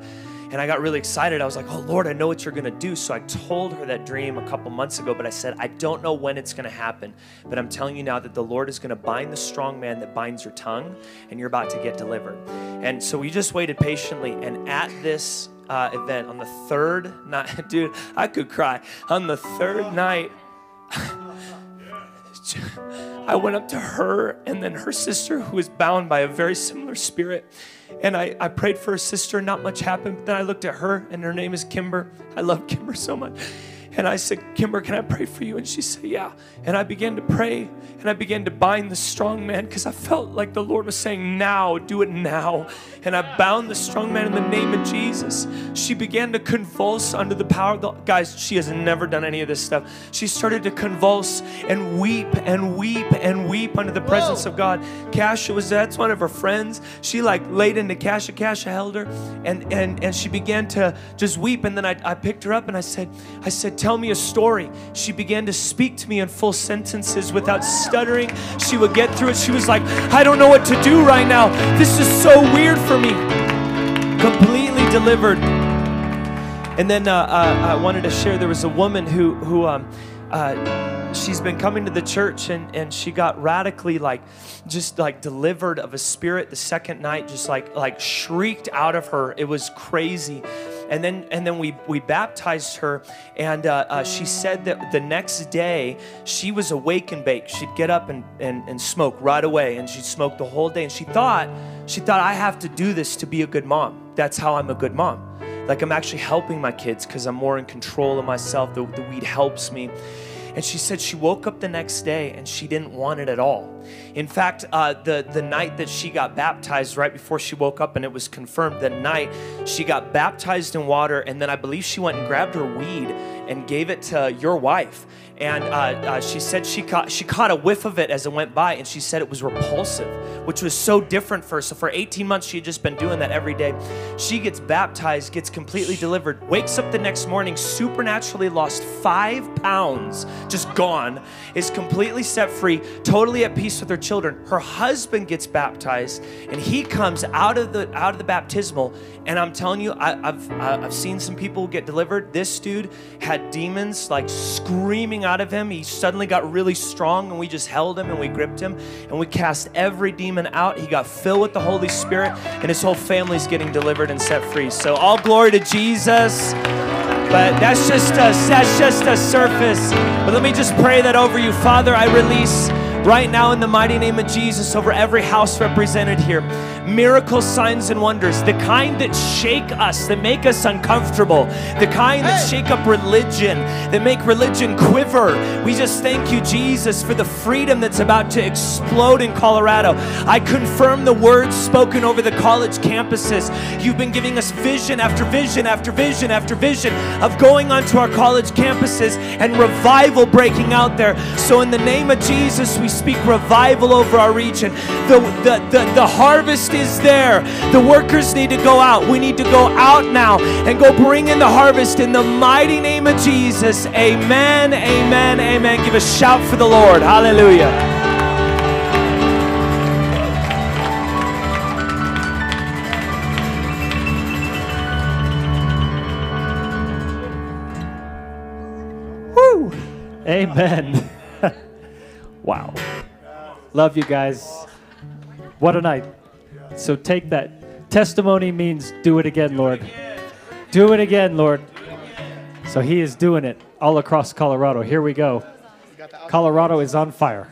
[SPEAKER 2] And I got really excited. I was like, "Oh Lord, I know what you're gonna do." So I told her that dream a couple months ago, but I said, "I don't know when it's gonna happen, but I'm telling you now that the Lord is gonna bind the strong man that binds your tongue, and you're about to get delivered." And so we just waited patiently, and at this uh, event on the third night, dude, I could cry. On the third night, I went up to her and then her sister, who was bound by a very similar spirit. And I, I prayed for her sister, not much happened. But then I looked at her, and her name is Kimber. I love Kimber so much. And I said, Kimber, can I pray for you? And she said, Yeah. And I began to pray and I began to bind the strong man because I felt like the Lord was saying, Now, do it now. And I bound the strong man in the name of Jesus. She began to convulse under the power of the guys. She has never done any of this stuff. She started to convulse and weep and weep and weep under the presence of God. Kasha was that's one of her friends. She like laid into Kasha. Kasha held her and and and she began to just weep. And then I, I picked her up and I said, I said, tell me a story. She began to speak to me in full sentences without stuttering. She would get through it. She was like, I don't know what to do right now. This is so weird for me. Completely delivered. And then uh, uh, I wanted to share there was a woman who, who um, uh, she's been coming to the church and, and she got radically like just like delivered of a spirit the second night, just like like shrieked out of her. It was crazy. And then and then we we baptized her, and uh, uh, she said that the next day she was awake and baked. She'd get up and, and and smoke right away, and she'd smoke the whole day. And she thought she thought I have to do this to be a good mom. That's how I'm a good mom like I'm actually helping my kids because I'm more in control of myself. The, the weed helps me. And she said she woke up the next day and she didn't want it at all. In fact, uh, the, the night that she got baptized, right before she woke up, and it was confirmed the night she got baptized in water, and then I believe she went and grabbed her weed and gave it to your wife. And uh, uh, she said she caught, she caught a whiff of it as it went by, and she said it was repulsive, which was so different for her. So for 18 months, she had just been doing that every day. She gets baptized, gets completely delivered, wakes up the next morning, supernaturally lost five pounds, just gone, is completely set free, totally at peace with her children. Her husband gets baptized, and he comes out of the out of the baptismal. And I'm telling you, I, I've I've seen some people get delivered. This dude had demons like screaming out of him. He suddenly got really strong, and we just held him and we gripped him, and we cast every demon out. He got filled with the Holy Spirit, and his whole family's getting delivered and set free. So all glory to Jesus. But that's just a, that's just a surface. But let me just pray that over you, Father. I release right now in the mighty name of Jesus over every house represented here. Miracles, signs, and wonders, the kind that shake us, that make us uncomfortable, the kind that shake up religion, that make religion quiver. We just thank you, Jesus, for the freedom that's about to explode in Colorado. I confirm the words spoken over the college campuses. You've been giving us vision after vision after vision after vision of going onto our college campuses and revival breaking out there. So, in the name of Jesus, we speak revival over our region. The, the, the, the harvest is there. The workers need to go out. We need to go out now and go bring in the harvest in the mighty name of Jesus. Amen, amen, amen. Give a shout for the Lord. Hallelujah.
[SPEAKER 1] Amen. Wow. Love you guys. What a night. So take that. Testimony means do it again, Lord. Do it again, Lord. So he is doing it all across Colorado. Here we go. Colorado is on fire.